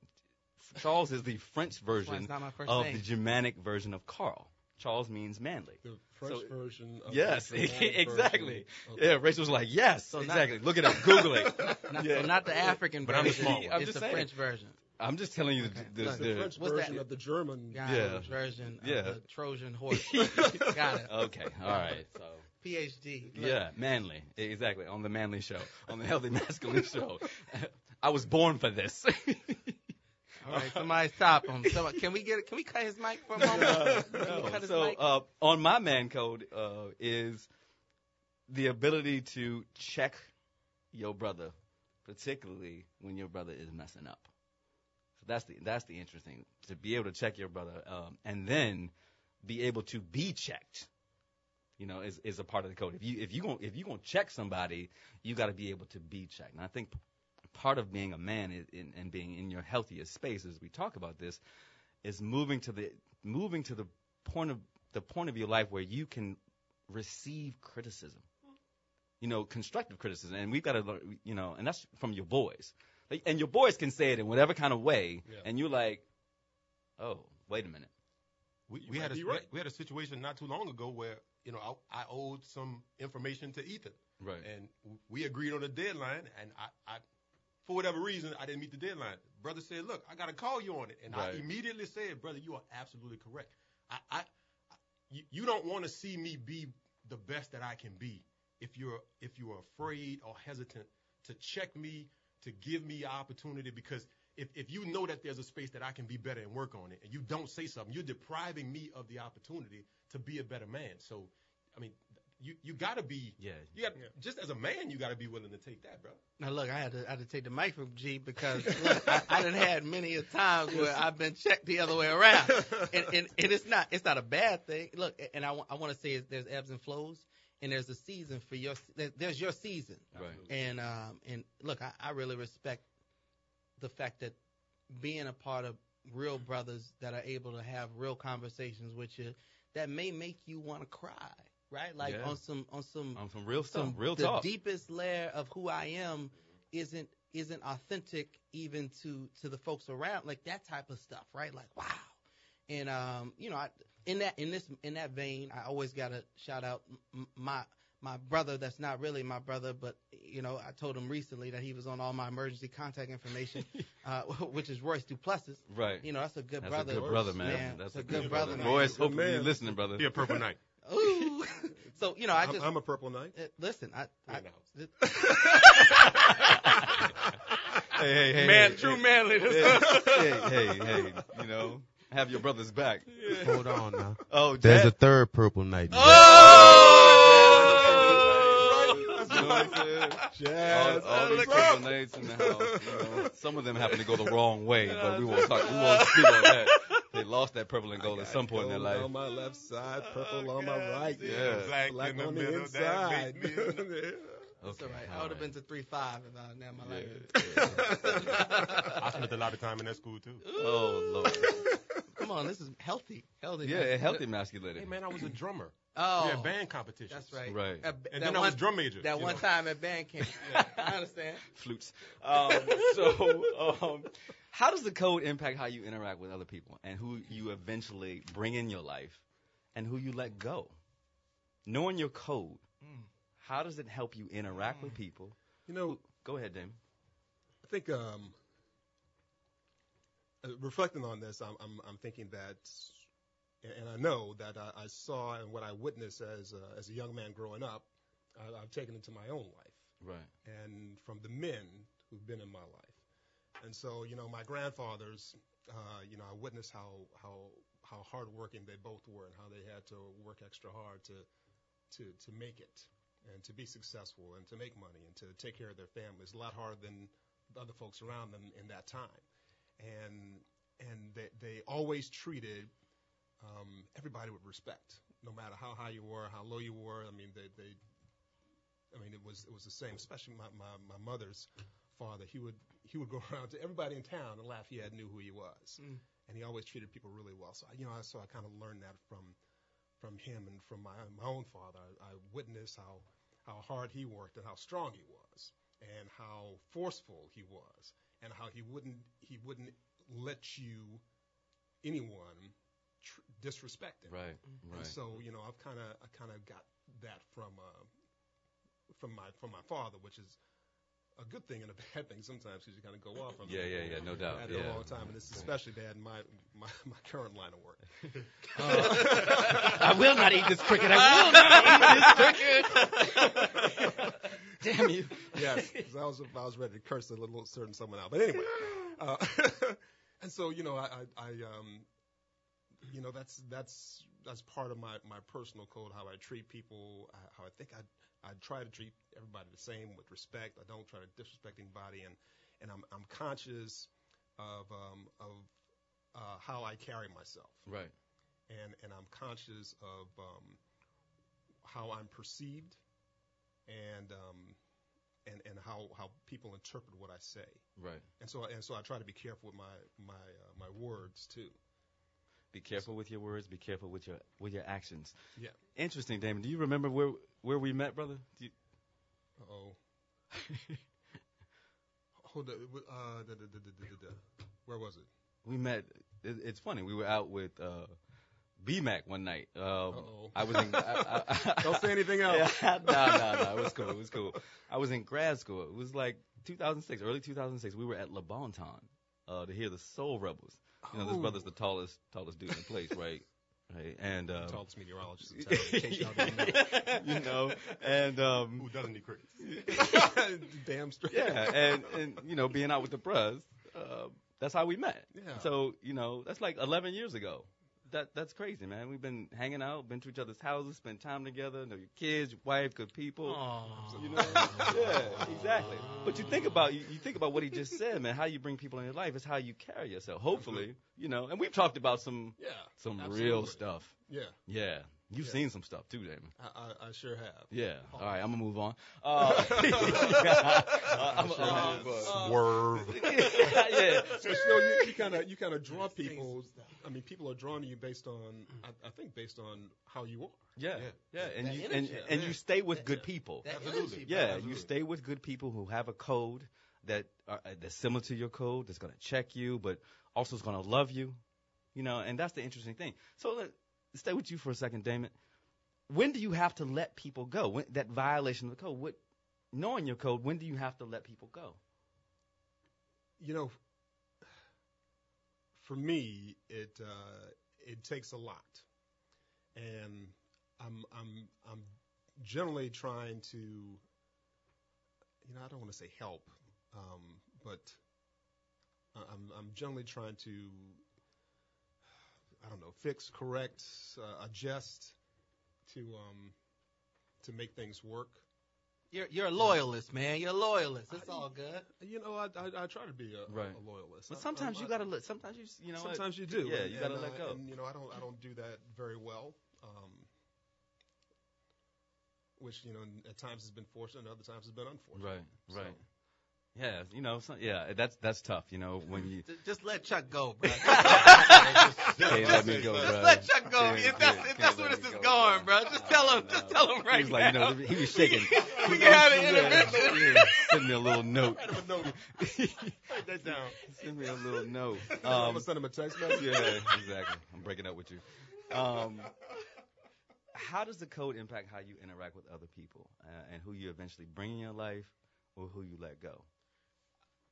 Charles is the French version it's not my first of name. the Germanic version of Carl. Charles means manly. The French So- version. Of Yes, the <laughs> exactly. version. Yeah, was like, yes, So not- exactly. Look it up, Google it. <laughs> Not, Yeah. So not the African But I'm the version. small one. I'm it's just the saying. French version. I'm just telling you Okay. the, Look, the, The French What's version that? of the German. Yeah. Version Yeah. of the Trojan horse. <laughs> Got it. Okay, all right. So PhD. Look, yeah, manly. Exactly on the manly show, on the healthy masculine show. I was born for this. All right, somebody stop him. So, can we get? Can we cut his mic for a moment? <laughs> No. So uh, on my man code uh, is the ability to check your brother, particularly when your brother is messing up. So that's the that's the interesting to be able to check your brother, um, and then be able to be checked. You know, is is a part of the code. If you if you going if you gonna check somebody, you got to be able to be checked. And I think part of being a man in, and being in your healthiest space, as we talk about this, is moving to the moving to the point of the point of your life where you can receive criticism. You know, constructive criticism, and we've got to, learn, you know, and that's from your boys. Like, and your boys can say it in whatever kind of way, Yeah. and you're like, oh, wait a minute. We, we had a right. we had a situation not too long ago where you know I, I owed some information to Ethan, Right. and we agreed on a deadline, and I, I for whatever reason I didn't meet the deadline. Brother said, "Look, I got to call you on it," and Right. I immediately said, "Brother, you are absolutely correct. I, I, I you, you don't want to see me be the best that I can be if you're if you're afraid or hesitant to check me to give me opportunity because." If, if you know that there's a space that I can be better and work on it, and you don't say something, you're depriving me of the opportunity to be a better man. So, I mean, you you got to be Yeah. you got just as a man, you got to be willing to take that, bro. Now look, I had to I had to take the mic from G because <laughs> look, I, I done had many a times where I've been checked the other way around, and, and and it's not it's not a bad thing. Look, and I, I want to say is there's ebbs and flows, and there's a season for your there- there's your season, Right. and um and look, I, I really respect the fact that being a part of real brothers that are able to have real conversations with you that may make you want to cry, right? Like Yeah. on some on some on some from real stuff, some real the talk. deepest layer of who I am isn't isn't authentic even to to the folks around like that type of stuff right like wow and um you know I, in that in this in that vein I always got to shout out m- my my brother that's not really my brother, but you know, I told him recently that he was on all my emergency contact information, <laughs> uh, <laughs> which is Royce Duplessis. Right. You know, that's a good That's brother. a good brother, man. Man, That's it's a good brother, man. Royce, Good hopefully man. you're listening, brother. Be a purple knight. Ooh. <laughs> so you know, I I'm, just I'm a purple knight. uh, listen. I, I in <laughs> Hey, hey, hey, man, hey, true hey, manliness. <laughs> hey, hey, hey, you know, have your brother's back. Hold on now. Oh, There's Jazz- a third purple knight. Oh! You know what I'm? Jazz. All, all these purple knights in the house. You know, some of them happen to go the wrong way, but we won't talk. We won't speak on that. They lost that purple and gold at some point in their life. On my left side, purple on my right. Yeah. Black, Black in the on the middle, inside. me- <laughs> That's all Okay, right. I would have right. been to three five if I had my life. <laughs> I spent a lot of time in that school too. Oh lord. Come on, this is healthy. Healthy. Yeah, man. healthy masculinity. Hey man, I was a drummer. <laughs> Oh, we had band competition. that's right. Right. At- And that then I was drum major. That one know. time at band camp. Yeah, I understand. flutes. Um, so, um, how does the code impact how you interact with other people and who you eventually bring in your life and who you let go? Knowing your code, how does it help you interact with people? You know, Go ahead, Damon. I think um, uh, reflecting on this, I'm, I'm, I'm thinking that, and I know that I, I saw and what I witnessed as a, as a young man growing up, I, I've taken into my own life, Right. and from the men who've been in my life. And so, you know, my grandfathers, uh, you know, I witnessed how how how hardworking they both were, and how they had to work extra hard to to to make it and to be successful and to make money and to take care of their families. A lot harder than the other folks around them in that time. And and they they always treated um, everybody with respect, no matter how high you were, how low you were. I mean, they they. I mean, it was it was the same. Especially my, my, my mother's father. He would he would go <laughs> around to everybody in town and Lafayette knew who he was, Mm. and he always treated people really well. So I- you know, I, so I kind of learned that from from him and from my my own father. I, I witnessed how how hard he worked and how strong he was, and how forceful he was, and how he wouldn't he wouldn't let you anyone tr- disrespect him. Right. And Right. so you know, I've kind of I kind of got that from uh, from my from my father, which is a good thing and a bad thing sometimes because you kind of go off on Yeah, yeah, yeah, no doubt. Had Yeah. a long time, and it's especially bad in my, my my current line of work. <laughs> I will not eat this cricket. I will not eat this cricket. Damn you. yes, 'cause I was I was ready to curse a little certain someone out, but anyway. Uh, <laughs> and so you know, I, I, I um, you know, that's that's that's part of my my personal code, how I treat people, uh, how I think I I try to treat everybody the same with respect. I don't try to disrespect anybody, and and I'm I'm conscious of um, of uh, how I carry myself, Right. and and I'm conscious of um, how I'm perceived, and um, and and how how people interpret what I say, Right. and so and so I try to be careful with my my uh, my words too. Be careful with your words. Be careful with your with your actions. Yeah. Interesting, Damon. Do you remember where where we met, brother? You, Oh. <laughs> Hold up. Uh, da, da, da. Where was it? we met. It, it's funny. We were out with uh, BMAC one night. Um. I was in. I, I, <laughs> Don't say anything <laughs> else. Yeah, no, no, no. It was cool. It was cool. I was in grad school. It was like 2006, early 2006. We were at Le Bon Temps uh, to hear the Soul Rebels. You know, this brother's the tallest, tallest dude in the place, right? Right. And um, Tallest meteorologist in <laughs> town. In case y'all didn't know. <laughs> you know, and um, Who doesn't need crickets? <laughs> Damn straight. yeah, and and you know, being out with the bros, uh, that's how we met. Yeah. So you know, that's like 11 years ago. That that's crazy, man. We've been hanging out, been to each other's houses, spent time together, know your kids, your wife, good people. You know, yeah, exactly. But you think about you, you think about what he just said, man. How you bring people in your life is how you carry yourself. Hopefully, you know. And we've talked about some Yeah. some real stuff. Yeah. Yeah, you've Yeah. seen some stuff too, Damon. I, I, I sure have. Yeah. All right, I'm gonna move on. <laughs> Uh, I'm, Sure uh, uh, Swerve. <laughs> yeah. But you know, you, you kind of you kind of draw people. I mean, people are drawn to you based on, I, I think, based on how you are. Yeah, yeah, and That you and, energy, and yeah. you stay with good people. That Absolutely. Yeah, bro. you stay with good people who have a code that are uh, that's similar to your code, that's gonna check you, but also is gonna love you. You know, and that's the interesting thing. So let stay with you for a second, Damon. when do you have to let people go? When, that violation of the code. What, knowing your code, when do you have to let people go? You know, for me, it uh, it takes a lot, and I'm I'm I'm generally trying to, you know, I don't want to say help, um, but I'm I'm generally trying to, I don't know, fix, correct, uh, adjust to um to make things work. You're you're a loyalist, man. You're a loyalist. It's all good. You know, I I, I try to be a, Right. a loyalist. But I- sometimes I- you gotta let. Sometimes you, you know. what? Sometimes you do. Yeah, and- you gotta and, let uh, go. And you know, I don't I don't do that very well. Um, which you know, at times has been fortunate, and other times has been unfortunate. Right, So- right. Yeah, you know, so, yeah, that's that's tough. You know, when you Just let Chuck go, bro. <laughs> can't let me go, Just bro. let Chuck go. Can't- if that's, if that's where this is go, going, bro. Just No, tell him. no. Just tell him right he was like, you know, he was shaking. <laughs> we can have an intervention. Send me a little <laughs> note. Write him a note. Write that down. Send me a little note. I'm Um, gonna send him a text message. yeah, exactly. I'm breaking up with you. Um, how does the code impact how you interact with other people uh, and who you eventually bring in your life or who you let go?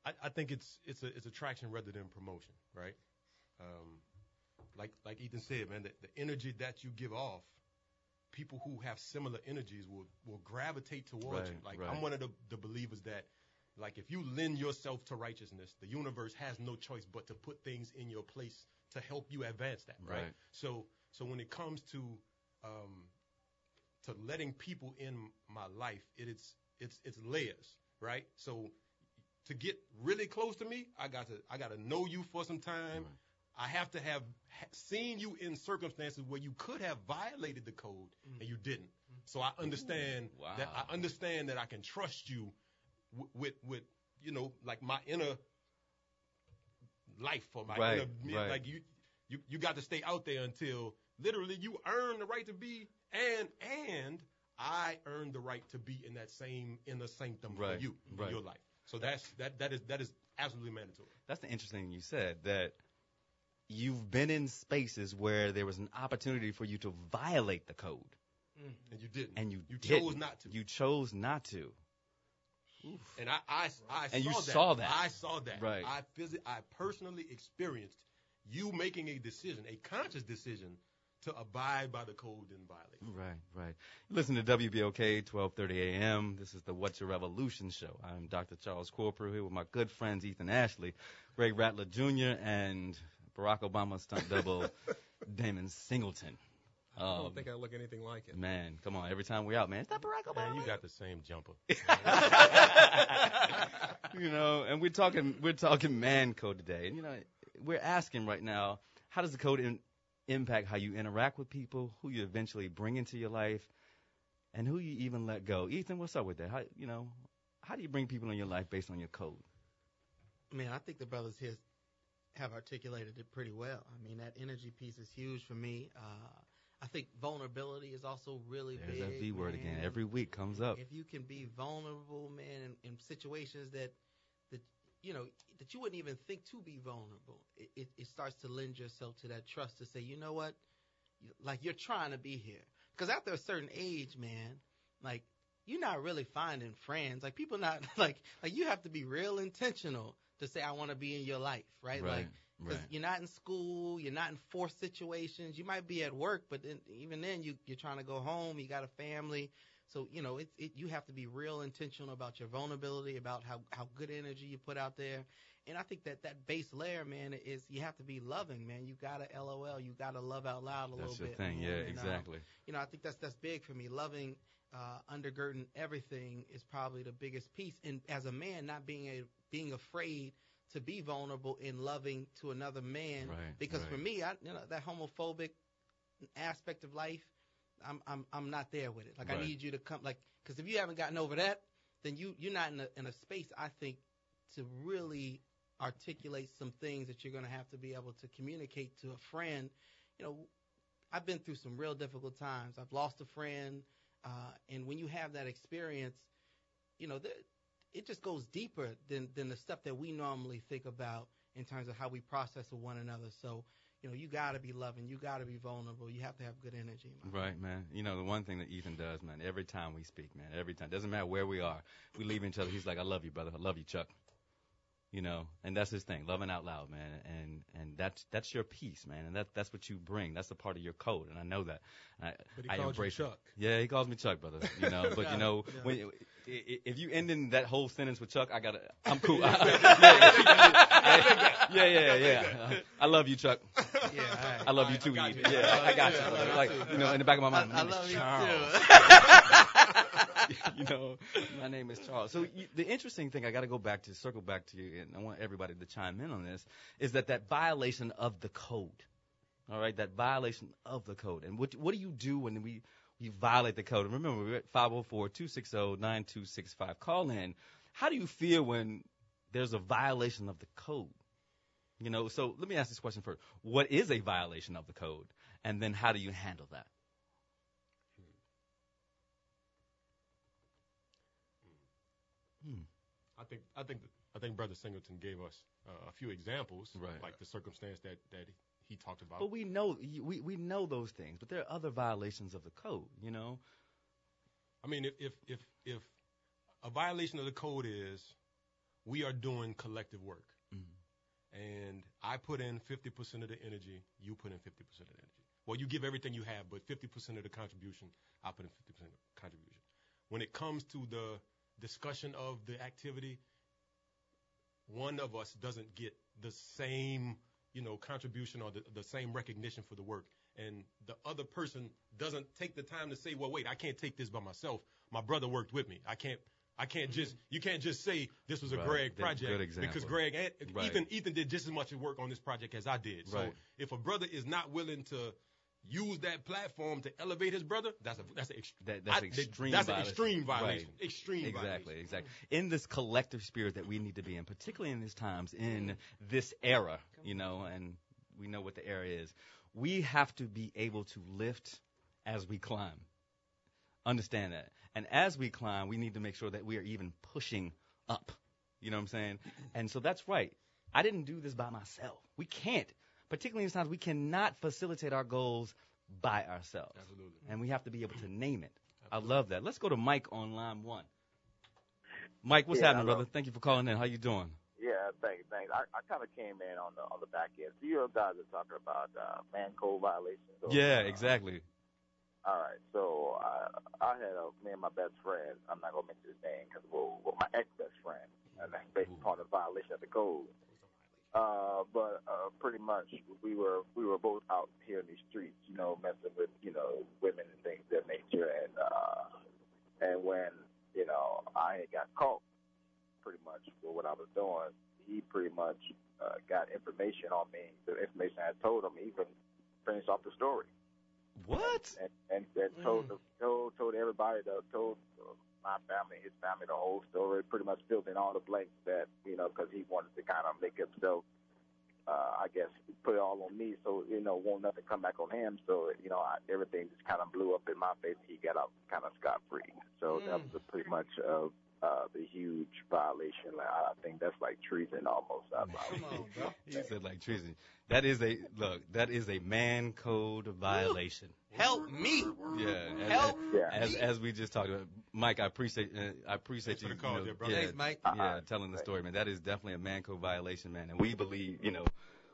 I, I think it's it's a it's attraction rather than promotion, right? Um, like like Ethan said, man, the, the energy that you give off, people who have similar energies will will gravitate towards you. Like right. I'm one of the, the believers that, like if you lend yourself to righteousness, the universe has no choice but to put things in your place to help you advance that, right? Right. So so when it comes to um, to letting people in my life, it, it is it's it's layers, right? So to get really close to me, I got to I got to know you for some time. I have to have ha- seen you in circumstances where you could have violated the code mm-hmm. and you didn't. Mm-hmm. So I understand Ooh, that. I understand that I can trust you with, with with you know like my inner life or my Right, inner right. like you you you got to stay out there until literally you earn the right to be and and I earned the right to be in that same inner sanctum Right, for you in your life. So that's that that is that is absolutely mandatory. That's the interesting thing you said that you've been in spaces where there was an opportunity for you to violate the code mm-hmm. And you didn't. and you you didn't. chose not to. You chose not to. and I I, I And saw you that. saw that. I saw that. Right. I phys- I personally experienced you making a decision, a conscious decision to abide by the code and violate. Right, right. Listen to WBOK 12:30 a.m. This is the What's Your Revolution show. I'm Dr. Charles Corprew here with my good friends Ethan Ashley, Greg Rattler Jr., and Barack Obama stunt double <laughs> Damon Singleton. I Um, don't think I look anything like it. man, come on, every time we're out, man, is that Barack Obama? Man, you got the same jumper. <laughs> you know, and we're talking we're talking man code today, and you know, we're asking right now, how does the code in, impact how you interact with people, who you eventually bring into your life, and who you even let go? Ethan, what's up with that? How you know, how do you bring people in your life based on your code? Man, I think the brothers here have articulated it pretty well. I mean, that energy piece is huge for me. Uh, I think vulnerability is also really There's big. that V word again. Every week comes up. If you can be vulnerable, man, in, in situations that you know that you wouldn't even think to be vulnerable, it, it, it starts to lend yourself to that trust to say, you know what, like you're trying to be here. Because after a certain age, man, like you're not really finding friends. Like people not <laughs> like like you have to be real intentional to say I want to be in your life, right? Right, Like because right. you're not in school, you're not in forced situations. You might be at work, but then, even then, you you're trying to go home. You got a family, so you know it, it. You have to be real intentional about your vulnerability, about how how good energy you put out there. And I think that that base layer, man, is you have to be loving, man. You gotta LOL, you gotta love out loud a That's little bit. thing. Yeah, And, exactly. you know, I think that's that's big for me. Loving, uh, undergirding everything is probably the biggest piece. And as a man, not being a being afraid to be vulnerable in loving to another man. Right, Because right. for me, I you know that homophobic aspect of life, I'm I'm I'm not there with it. Like I need you to come like because if you haven't gotten over that, then you you're not in a in a space I think to really articulate some things that you're going to have to be able to communicate to a friend. You know, I've been through some real difficult times. I've lost a friend, uh, and when you have that experience, you know, the, it just goes deeper than than the stuff that we normally think about in terms of how we process with one another. So, you know, you got to be loving, you got to be vulnerable, you have to have good energy. man. Right, man. You know, the one thing that Ethan does, man, every time we speak, man, every time, doesn't matter where we are, we leave each other. He's like, I love you, brother. I love you, Chuck. You know, and that's his thing, loving out loud, man. And and that's that's your piece, man. And that that's what you bring. That's a part of your code, and I know that. I, But he I called you embrace it. Chuck. Yeah, he calls me Chuck, brother. You know, but you <laughs> know, Yeah. when i- i- if you end in that whole sentence with Chuck, I gotta, I'm cool. <laughs> <laughs> yeah, yeah, yeah. I love you, Chuck. Yeah, right. I love you too, you. Yeah, I got you. I like, you know, in the back of my mind, I, I love is you Charles. too. <laughs> you know, my name is Charles. So you, the interesting thing, I got to go back to circle back to you, and I want everybody to chime in on this, is that that violation of the code. All right, that violation of the code. And what what do you do when we we violate the code? And remember, we're at 504-260-9265. Call in. How do you feel when there's a violation of the code? You know, so let me ask this question first. What is a violation of the code? And then how do you handle that? I think I think I think Brother Singleton gave us uh, a few examples, Right. like the circumstance that that he talked about. But we know we we know those things, but there are other violations of the code. You know, I mean, if if if if a violation of the code is we are doing collective work, and I put in 50% of the energy, you put in 50% of the energy. Well, you give everything you have, but 50% of the contribution, I put in 50% of the contribution. When it comes to the discussion of the activity, one of us doesn't get the same, you know, contribution or the, the same recognition for the work. And the other person doesn't take the time to say, well, wait, I can't take this by myself. My brother worked with me. I can't, I can't just, you can't just say this was a Right. Greg project because Greg, and Right. Ethan, Ethan did just as much work on this project as I did. So Right. if a brother is not willing to use that platform to elevate his brother, that's a, that's a, That- that's I- extreme That's an violation. extreme violation. Right. Extreme exactly, violation. exactly. In this collective spirit that we need to be in, particularly in these times, in this era, you know, and we know what the era is. We have to be able to lift as we climb. Understand that. And as we climb, we need to make sure that we are even pushing up. You know what I'm saying? And so that's right. I didn't do this by myself. We can't. Particularly in these times, we cannot facilitate our goals by ourselves. Absolutely. And we have to be able to name it. <clears throat> I love that. Let's go to Mike on line one. Mike, what's Yeah, happening, brother? Thank you for calling in. How you doing? Yeah, thank thanks, thanks. I, I kind of came in on the on the back end. So you guys are talking about uh, man code violations. or, Yeah, uh, exactly. All right, so uh, I had a me and my best friend. I'm not gonna mention his name because well, well, my ex best friend, and that's based upon the violation of the code. Uh, but uh, pretty much we were we were both out here in these streets, you know, messing with you know women and things of that nature, and uh, and when you know I had got caught pretty much for what I was doing, he pretty much uh, got information on me. The information I had told him, he even finished off the story What? and and, and told the, told told everybody, the, told uh, my family, his family, the whole story. Pretty much filled in all the blanks that you know because he wanted to kind of make himself, uh, I guess, put it all on me. So you know, won't nothing come back on him. So you know, I, everything just kind of blew up in my face. He got out kind of scot free. So that was pretty much uh, uh, the huge violation. Like, I think that's like treason almost. I, <laughs> I Come on, bro. <laughs> He said like treason. That is a look. That is a man code violation. Help me. Yeah. as- Help. yeah. As as we just talked about, Mike, I appreciate uh, I appreciate Thanks for you. the call you know, there, brother. yeah, Thanks, Mike. yeah, telling the story, man. That is definitely a man code violation, man. And we believe, you know,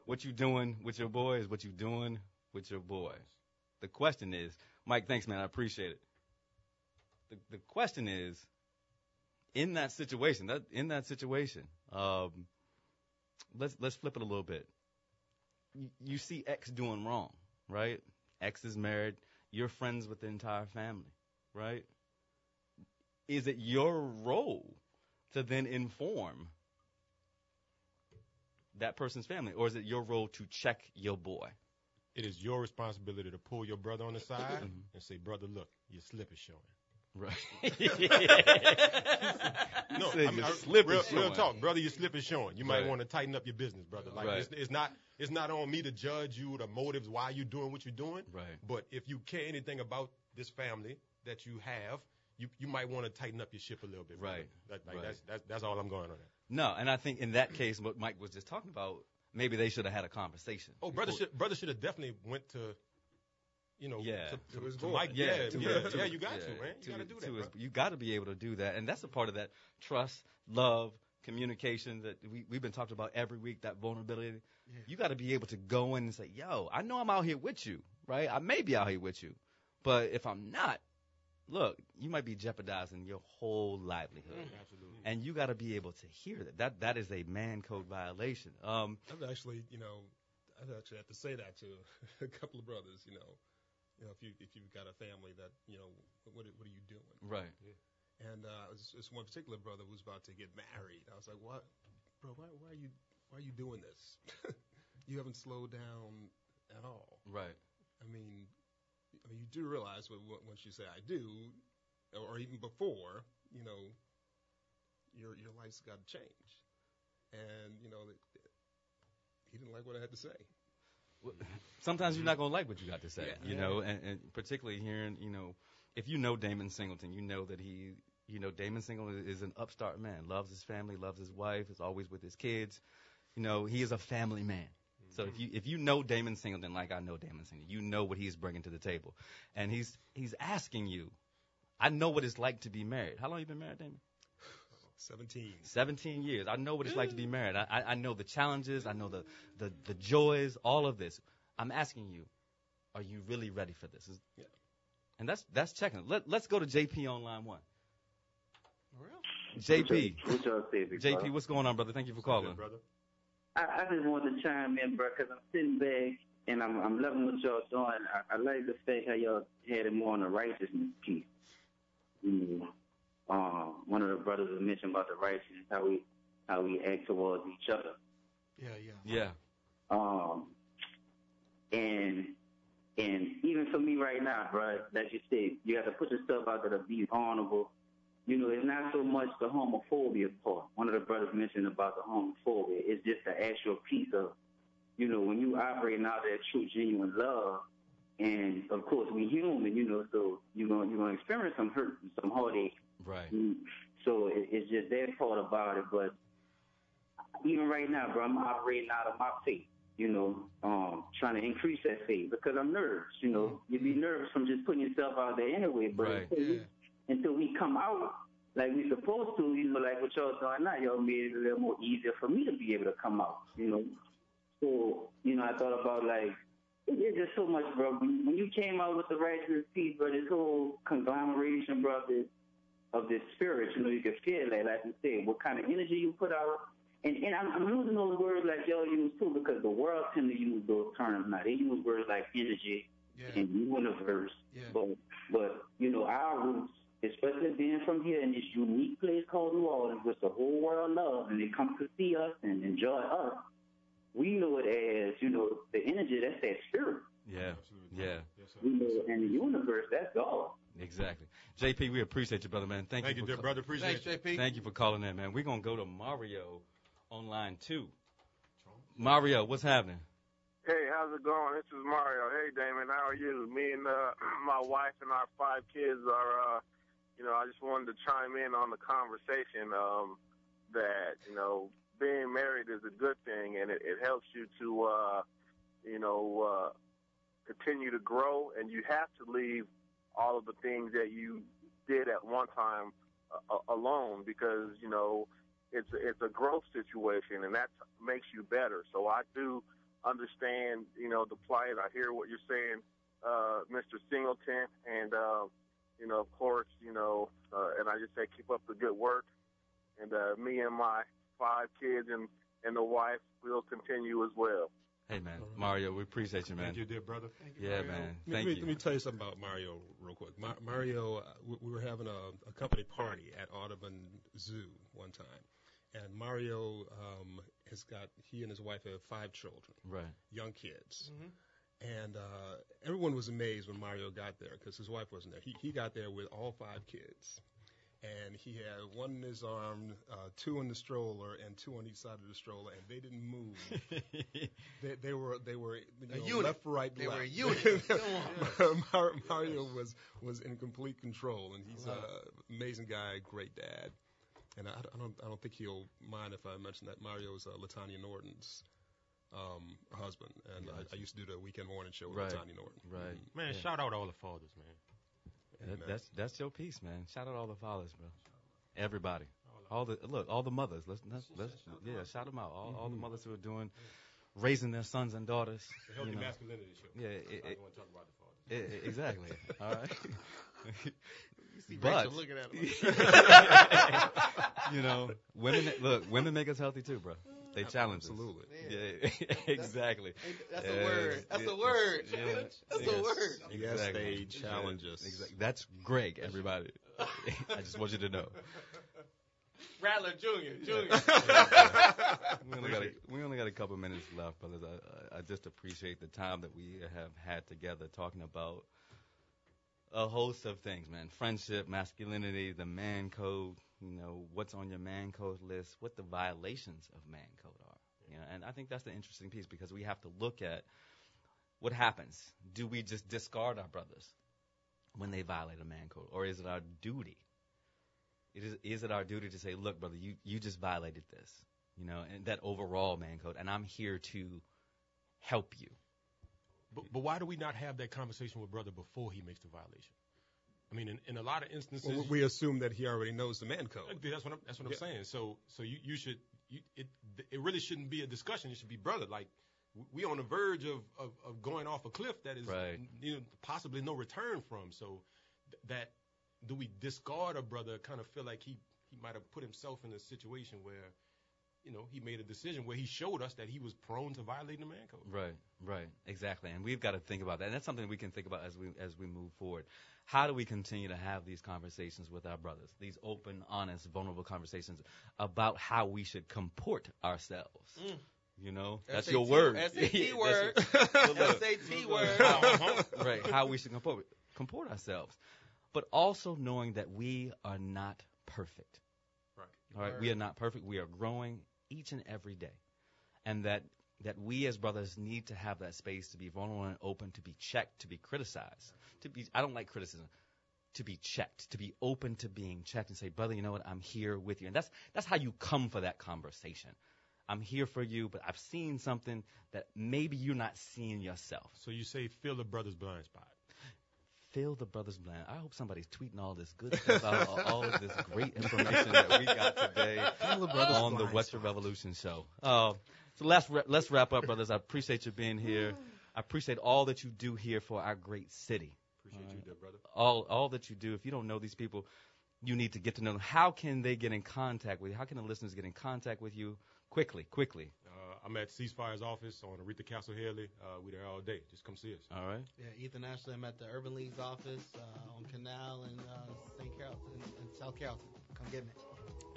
what you doing with your boy is what you doing with your boy. The question is, Mike, thanks, man. I appreciate it. The the question is, in that situation, that in that situation, um, let's let's flip it a little bit. You, you see X doing wrong, right? X is married. You're friends with the entire family, right? Is it your role to then inform that person's family, or is it your role to check your boy? It is your responsibility to pull your brother on the side Mm-hmm. and say, brother, look, your slip is showing. Right. <laughs> No, I mean, your I- slip real, real talk, brother. Your slip is showing. You might Right. want to tighten up your business, brother. Like Right. it's, it's not it's not on me to judge you the motives why you're doing what you're doing. Right. But if you care anything about this family that you have, you you might want to tighten up your ship a little bit. brother. Right. That, like Right. That's, that's that's all I'm going on. That. No, and I think in that case, what Mike was just talking about, maybe they should have had a conversation. Oh, brother should brother should have definitely went to, you know, Yeah. to, To to, his to. Mike. Yeah, Yeah, to yeah, his- yeah, you got yeah, to, man. You got to do that, to his- bro. you got to be able to do that, and that's a part of that trust, love, communication that we we've been talking about every week. That vulnerability. Yeah. You got to be able to go in and say, "Yo, I know I'm out here with you, right? I may be out here with you, but if I'm not, look, you might be jeopardizing your whole livelihood." Mm. Absolutely. And you got to be able to hear that. That that is a man code violation. Um, I've actually, you know, I've actually had to say that to <laughs> a couple of brothers. You know, you know, if you if you've got a family that, you know, what what are you doing? right. And uh, this, this one particular brother was about to get married. I was like, "What, bro? Why, why are you why are you doing this? <laughs> you haven't slowed down at all. Right. I mean, I mean, you do realize when, when- once you say I do, or even before, you know, your your life's got to change. And you know, he didn't like what I had to say. <laughs> sometimes you're not gonna like what you got to say, Yeah. you know, and, and particularly hearing, you know, if you know Damon Singleton, you know that he, you know, Damon Singleton is an upstart man, loves his family, loves his wife, is always with his kids, you know, he is a family man. Mm-hmm. So if you if you know Damon Singleton like I know Damon Singleton, you know what he's bringing to the table, and he's he's asking you. I know what it's like to be married. How long you been married, Damon? Seventeen. 17 years. I know what it's like to be married. I, I, I know the challenges. I know the, the, the joys, all of this. I'm asking you, are you really ready for this? Is- Yeah. And that's that's checking. Let, let's go to JP on line one. For real? JP. What y'all say, big JP, what's going on, brother? Thank you for What's up, calling. brother. I, I just wanted to chime in, bro, because I'm sitting back and I'm I'm loving what y'all doing. I, I like the fact how y'all had it more on the righteousness piece. You know, um, one of the brothers was mentioned about the righteousness, how we how we act towards each other. Yeah, yeah. Yeah. Um, and and even for me right now, bro, like you said, you have to put yourself out there to be vulnerable. You know, it's not so much the homophobia part. One of the brothers mentioned about the homophobia. It's just the actual piece of, you know, when you operating out that true, genuine love, and of course we human, you know, so you're gonna you're gonna experience some hurt some heartache Right. Mm, So it's just that part about it. But even right now, bro, I'm operating out of my faith. You know, um, trying to increase that faith because I'm nervous. You know, you'd be nervous from just putting yourself out there anyway. But Right. until, we, until we come out like we supposed to, you know, like what y'all doing now, y'all made it a little more easier for me to be able to come out. You know, so you know, I thought about like it- it's just so much, bro. When you came out with the righteous piece, bro, this whole conglomeration, bro, this, of this spirit, you know, you can feel it, like you said, what kind of energy you put out. And, and I'm, I'm using those words like y'all use too, because the world tend to use those terms now. They use words like energy Yeah. and universe, Yeah. but but you know our roots, especially being from here in this unique place called New Orleans, which the whole world loves, and they come to see us and enjoy us. We know it as you know the energy. That's that spirit. Yeah. Absolutely. Yeah. Yes, sir. We know, and the universe. That's God. Exactly. JP, we appreciate you, brother, man. Thank, Thank you, for dear ca- brother. Appreciate Thanks, you. JP. Thank you for calling in, man. We're gonna go to Mario on line two. Mario, what's happening? Hey, how's it going? This is Mario. Hey, Damon, how are you? Me and uh, <clears throat> my wife and our five kids are, uh, you know, I just wanted to chime in on the conversation um, that, you know, being married is a good thing and it, it helps you to, uh, you know, uh, continue to grow and you have to leave all of the things that you did at one time uh, alone because, you know, it's it's a growth situation and that makes you better. So I do understand, you know, the plight. I hear what you're saying, uh, Mr. Singleton, and uh, you know, of course, you know, uh, and I just say keep up the good work. And uh, me and my five kids and and the wife will continue as well. Hey, man, Mario, we appreciate you, man. Thank you, dear brother. Thank you, Yeah, Mario. man. Let me, Thank let me- you. let me tell you something about Mario real quick. Ma- Mario, uh, we, we were having a, a company party at Audubon Zoo one time, and Mario um, has got he and his wife have five children, Right. young kids, Mhm. and uh, everyone was amazed when Mario got there because his wife wasn't there. He he got there with all five kids. And he had one in his arm, uh, two in the stroller, and two on each side of the stroller, and they didn't move. <laughs> They, they were they were you A know, unit. left, right, They left. were a unit. <laughs> Come Mar- Mario was was in complete control, and he's an amazing guy, great dad. And I, I don't I don't think he'll mind if I mention that Mario's uh, LaTonya Norton's um, husband, and I, I used to do the weekend morning show with Right. Tanya Norton. Right. Man, Yeah. shout out all the fathers, man. Amen. that's that's your piece, man. Shout out all the fathers, bro. Everybody, all the look, all the mothers. Let's let's, let's yeah, shout them out. All, all the mm-hmm. mothers who are doing, raising their sons and daughters. The healthy you know. masculinity show. Yeah, it- it- want to talk about the fathers. I- I- exactly. <laughs> All right. You see But- Rachel looking at him. <laughs> you know, women look. Women make us healthy too, bro. They challenge us. Absolutely. Yeah, exactly. That's Yeah, a word. That's yeah, a word. yeah, That's yes, a word. Yes, exactly. they challenge us. Exactly. That's Greg, everybody. <laughs> I just want you to know. Rattler Junior. Junior. <laughs> We only got a, we only got a couple minutes left, brothers. I, I, I just appreciate the time that we have had together talking about a host of things, man. Friendship, masculinity, the man code. You know what's on your man code list, what the violations of man code are. You know, and I think that's the interesting piece because we have to look at what happens. Do we just discard our brothers when they violate a man code, or is it our duty? It is, is it our duty to say, look, brother, you, you just violated this, you know, and that overall man code, and I'm here to help you. But, but why do we not have that conversation with brother before he makes the violation? I mean, in, in a lot of instances, Well, we assume that he already knows the man code. that's what I'm, that's what I'm Yeah. saying. So, so you, you should, you, it, it really shouldn't be a discussion. It should be brother. Like, we on the verge of, of, of going off a cliff that is, Right. you know, possibly no return from. So, th- that do we discard a brother? Kind of feel like he he might have put himself in a situation where, you know, he made a decision where he showed us that he was prone to violating the man code. Right, right, exactly. And we've got to think about that. And that's something we can think about as we as we move forward. How do we continue to have these conversations with our brothers? These open, honest, vulnerable conversations about how we should comport ourselves. Mm. You know, that's SAT your word. SAT <laughs> word. <laughs> SAT word. <laughs> Uh-huh. right, how we should comport, comport ourselves, but also knowing that we are not perfect. Right. All right, we are not perfect. We are growing each and every day, and that that we as brothers need to have that space to be vulnerable and open, to be checked, to be criticized. To be, I don't like criticism. To be checked, to be open to being checked, and say, brother, you know what? I'm here with you, and that's that's how you come for that conversation. I'm here for you, but I've seen something that maybe you're not seeing yourself. So you say fill the brother's blind spot. Fill the brothers blind. I hope somebody's tweeting all this good stuff out, all- all of this great information that we got today on the What's Your Revolution show. Uh, so let's let's wrap up, brothers. I appreciate you being here. <sighs> I appreciate all that you do here for our great city. Appreciate you, there, brother. All all that you do. If you don't know these people, you need to get to know them. How can they get in contact with you? How can the listeners get in contact with you quickly? Quickly. Uh, I'm at Ceasefire's office on Oretha Castle Haley. Uh, we there all day. Just come see us. All right. Yeah, Ethan Ashley. I'm at the Urban League's office uh, on Canal and uh, St. Carrollton, in, in South Carrollton. Come get me.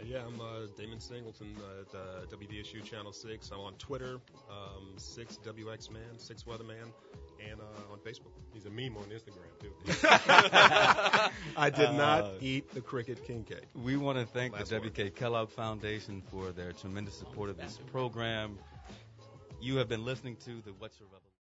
Yeah, I'm uh, Damon Singleton at uh, WDSU Channel 6. I'm on Twitter, um, 6WXMan, 6Weatherman, and uh, on Facebook. He's a meme on Instagram too. <laughs> I did Uh, not eat the cricket king cake. We want to thank Last the word. WK Kellogg Foundation for their tremendous support of this program. You have been listening to the What's Your Revolution?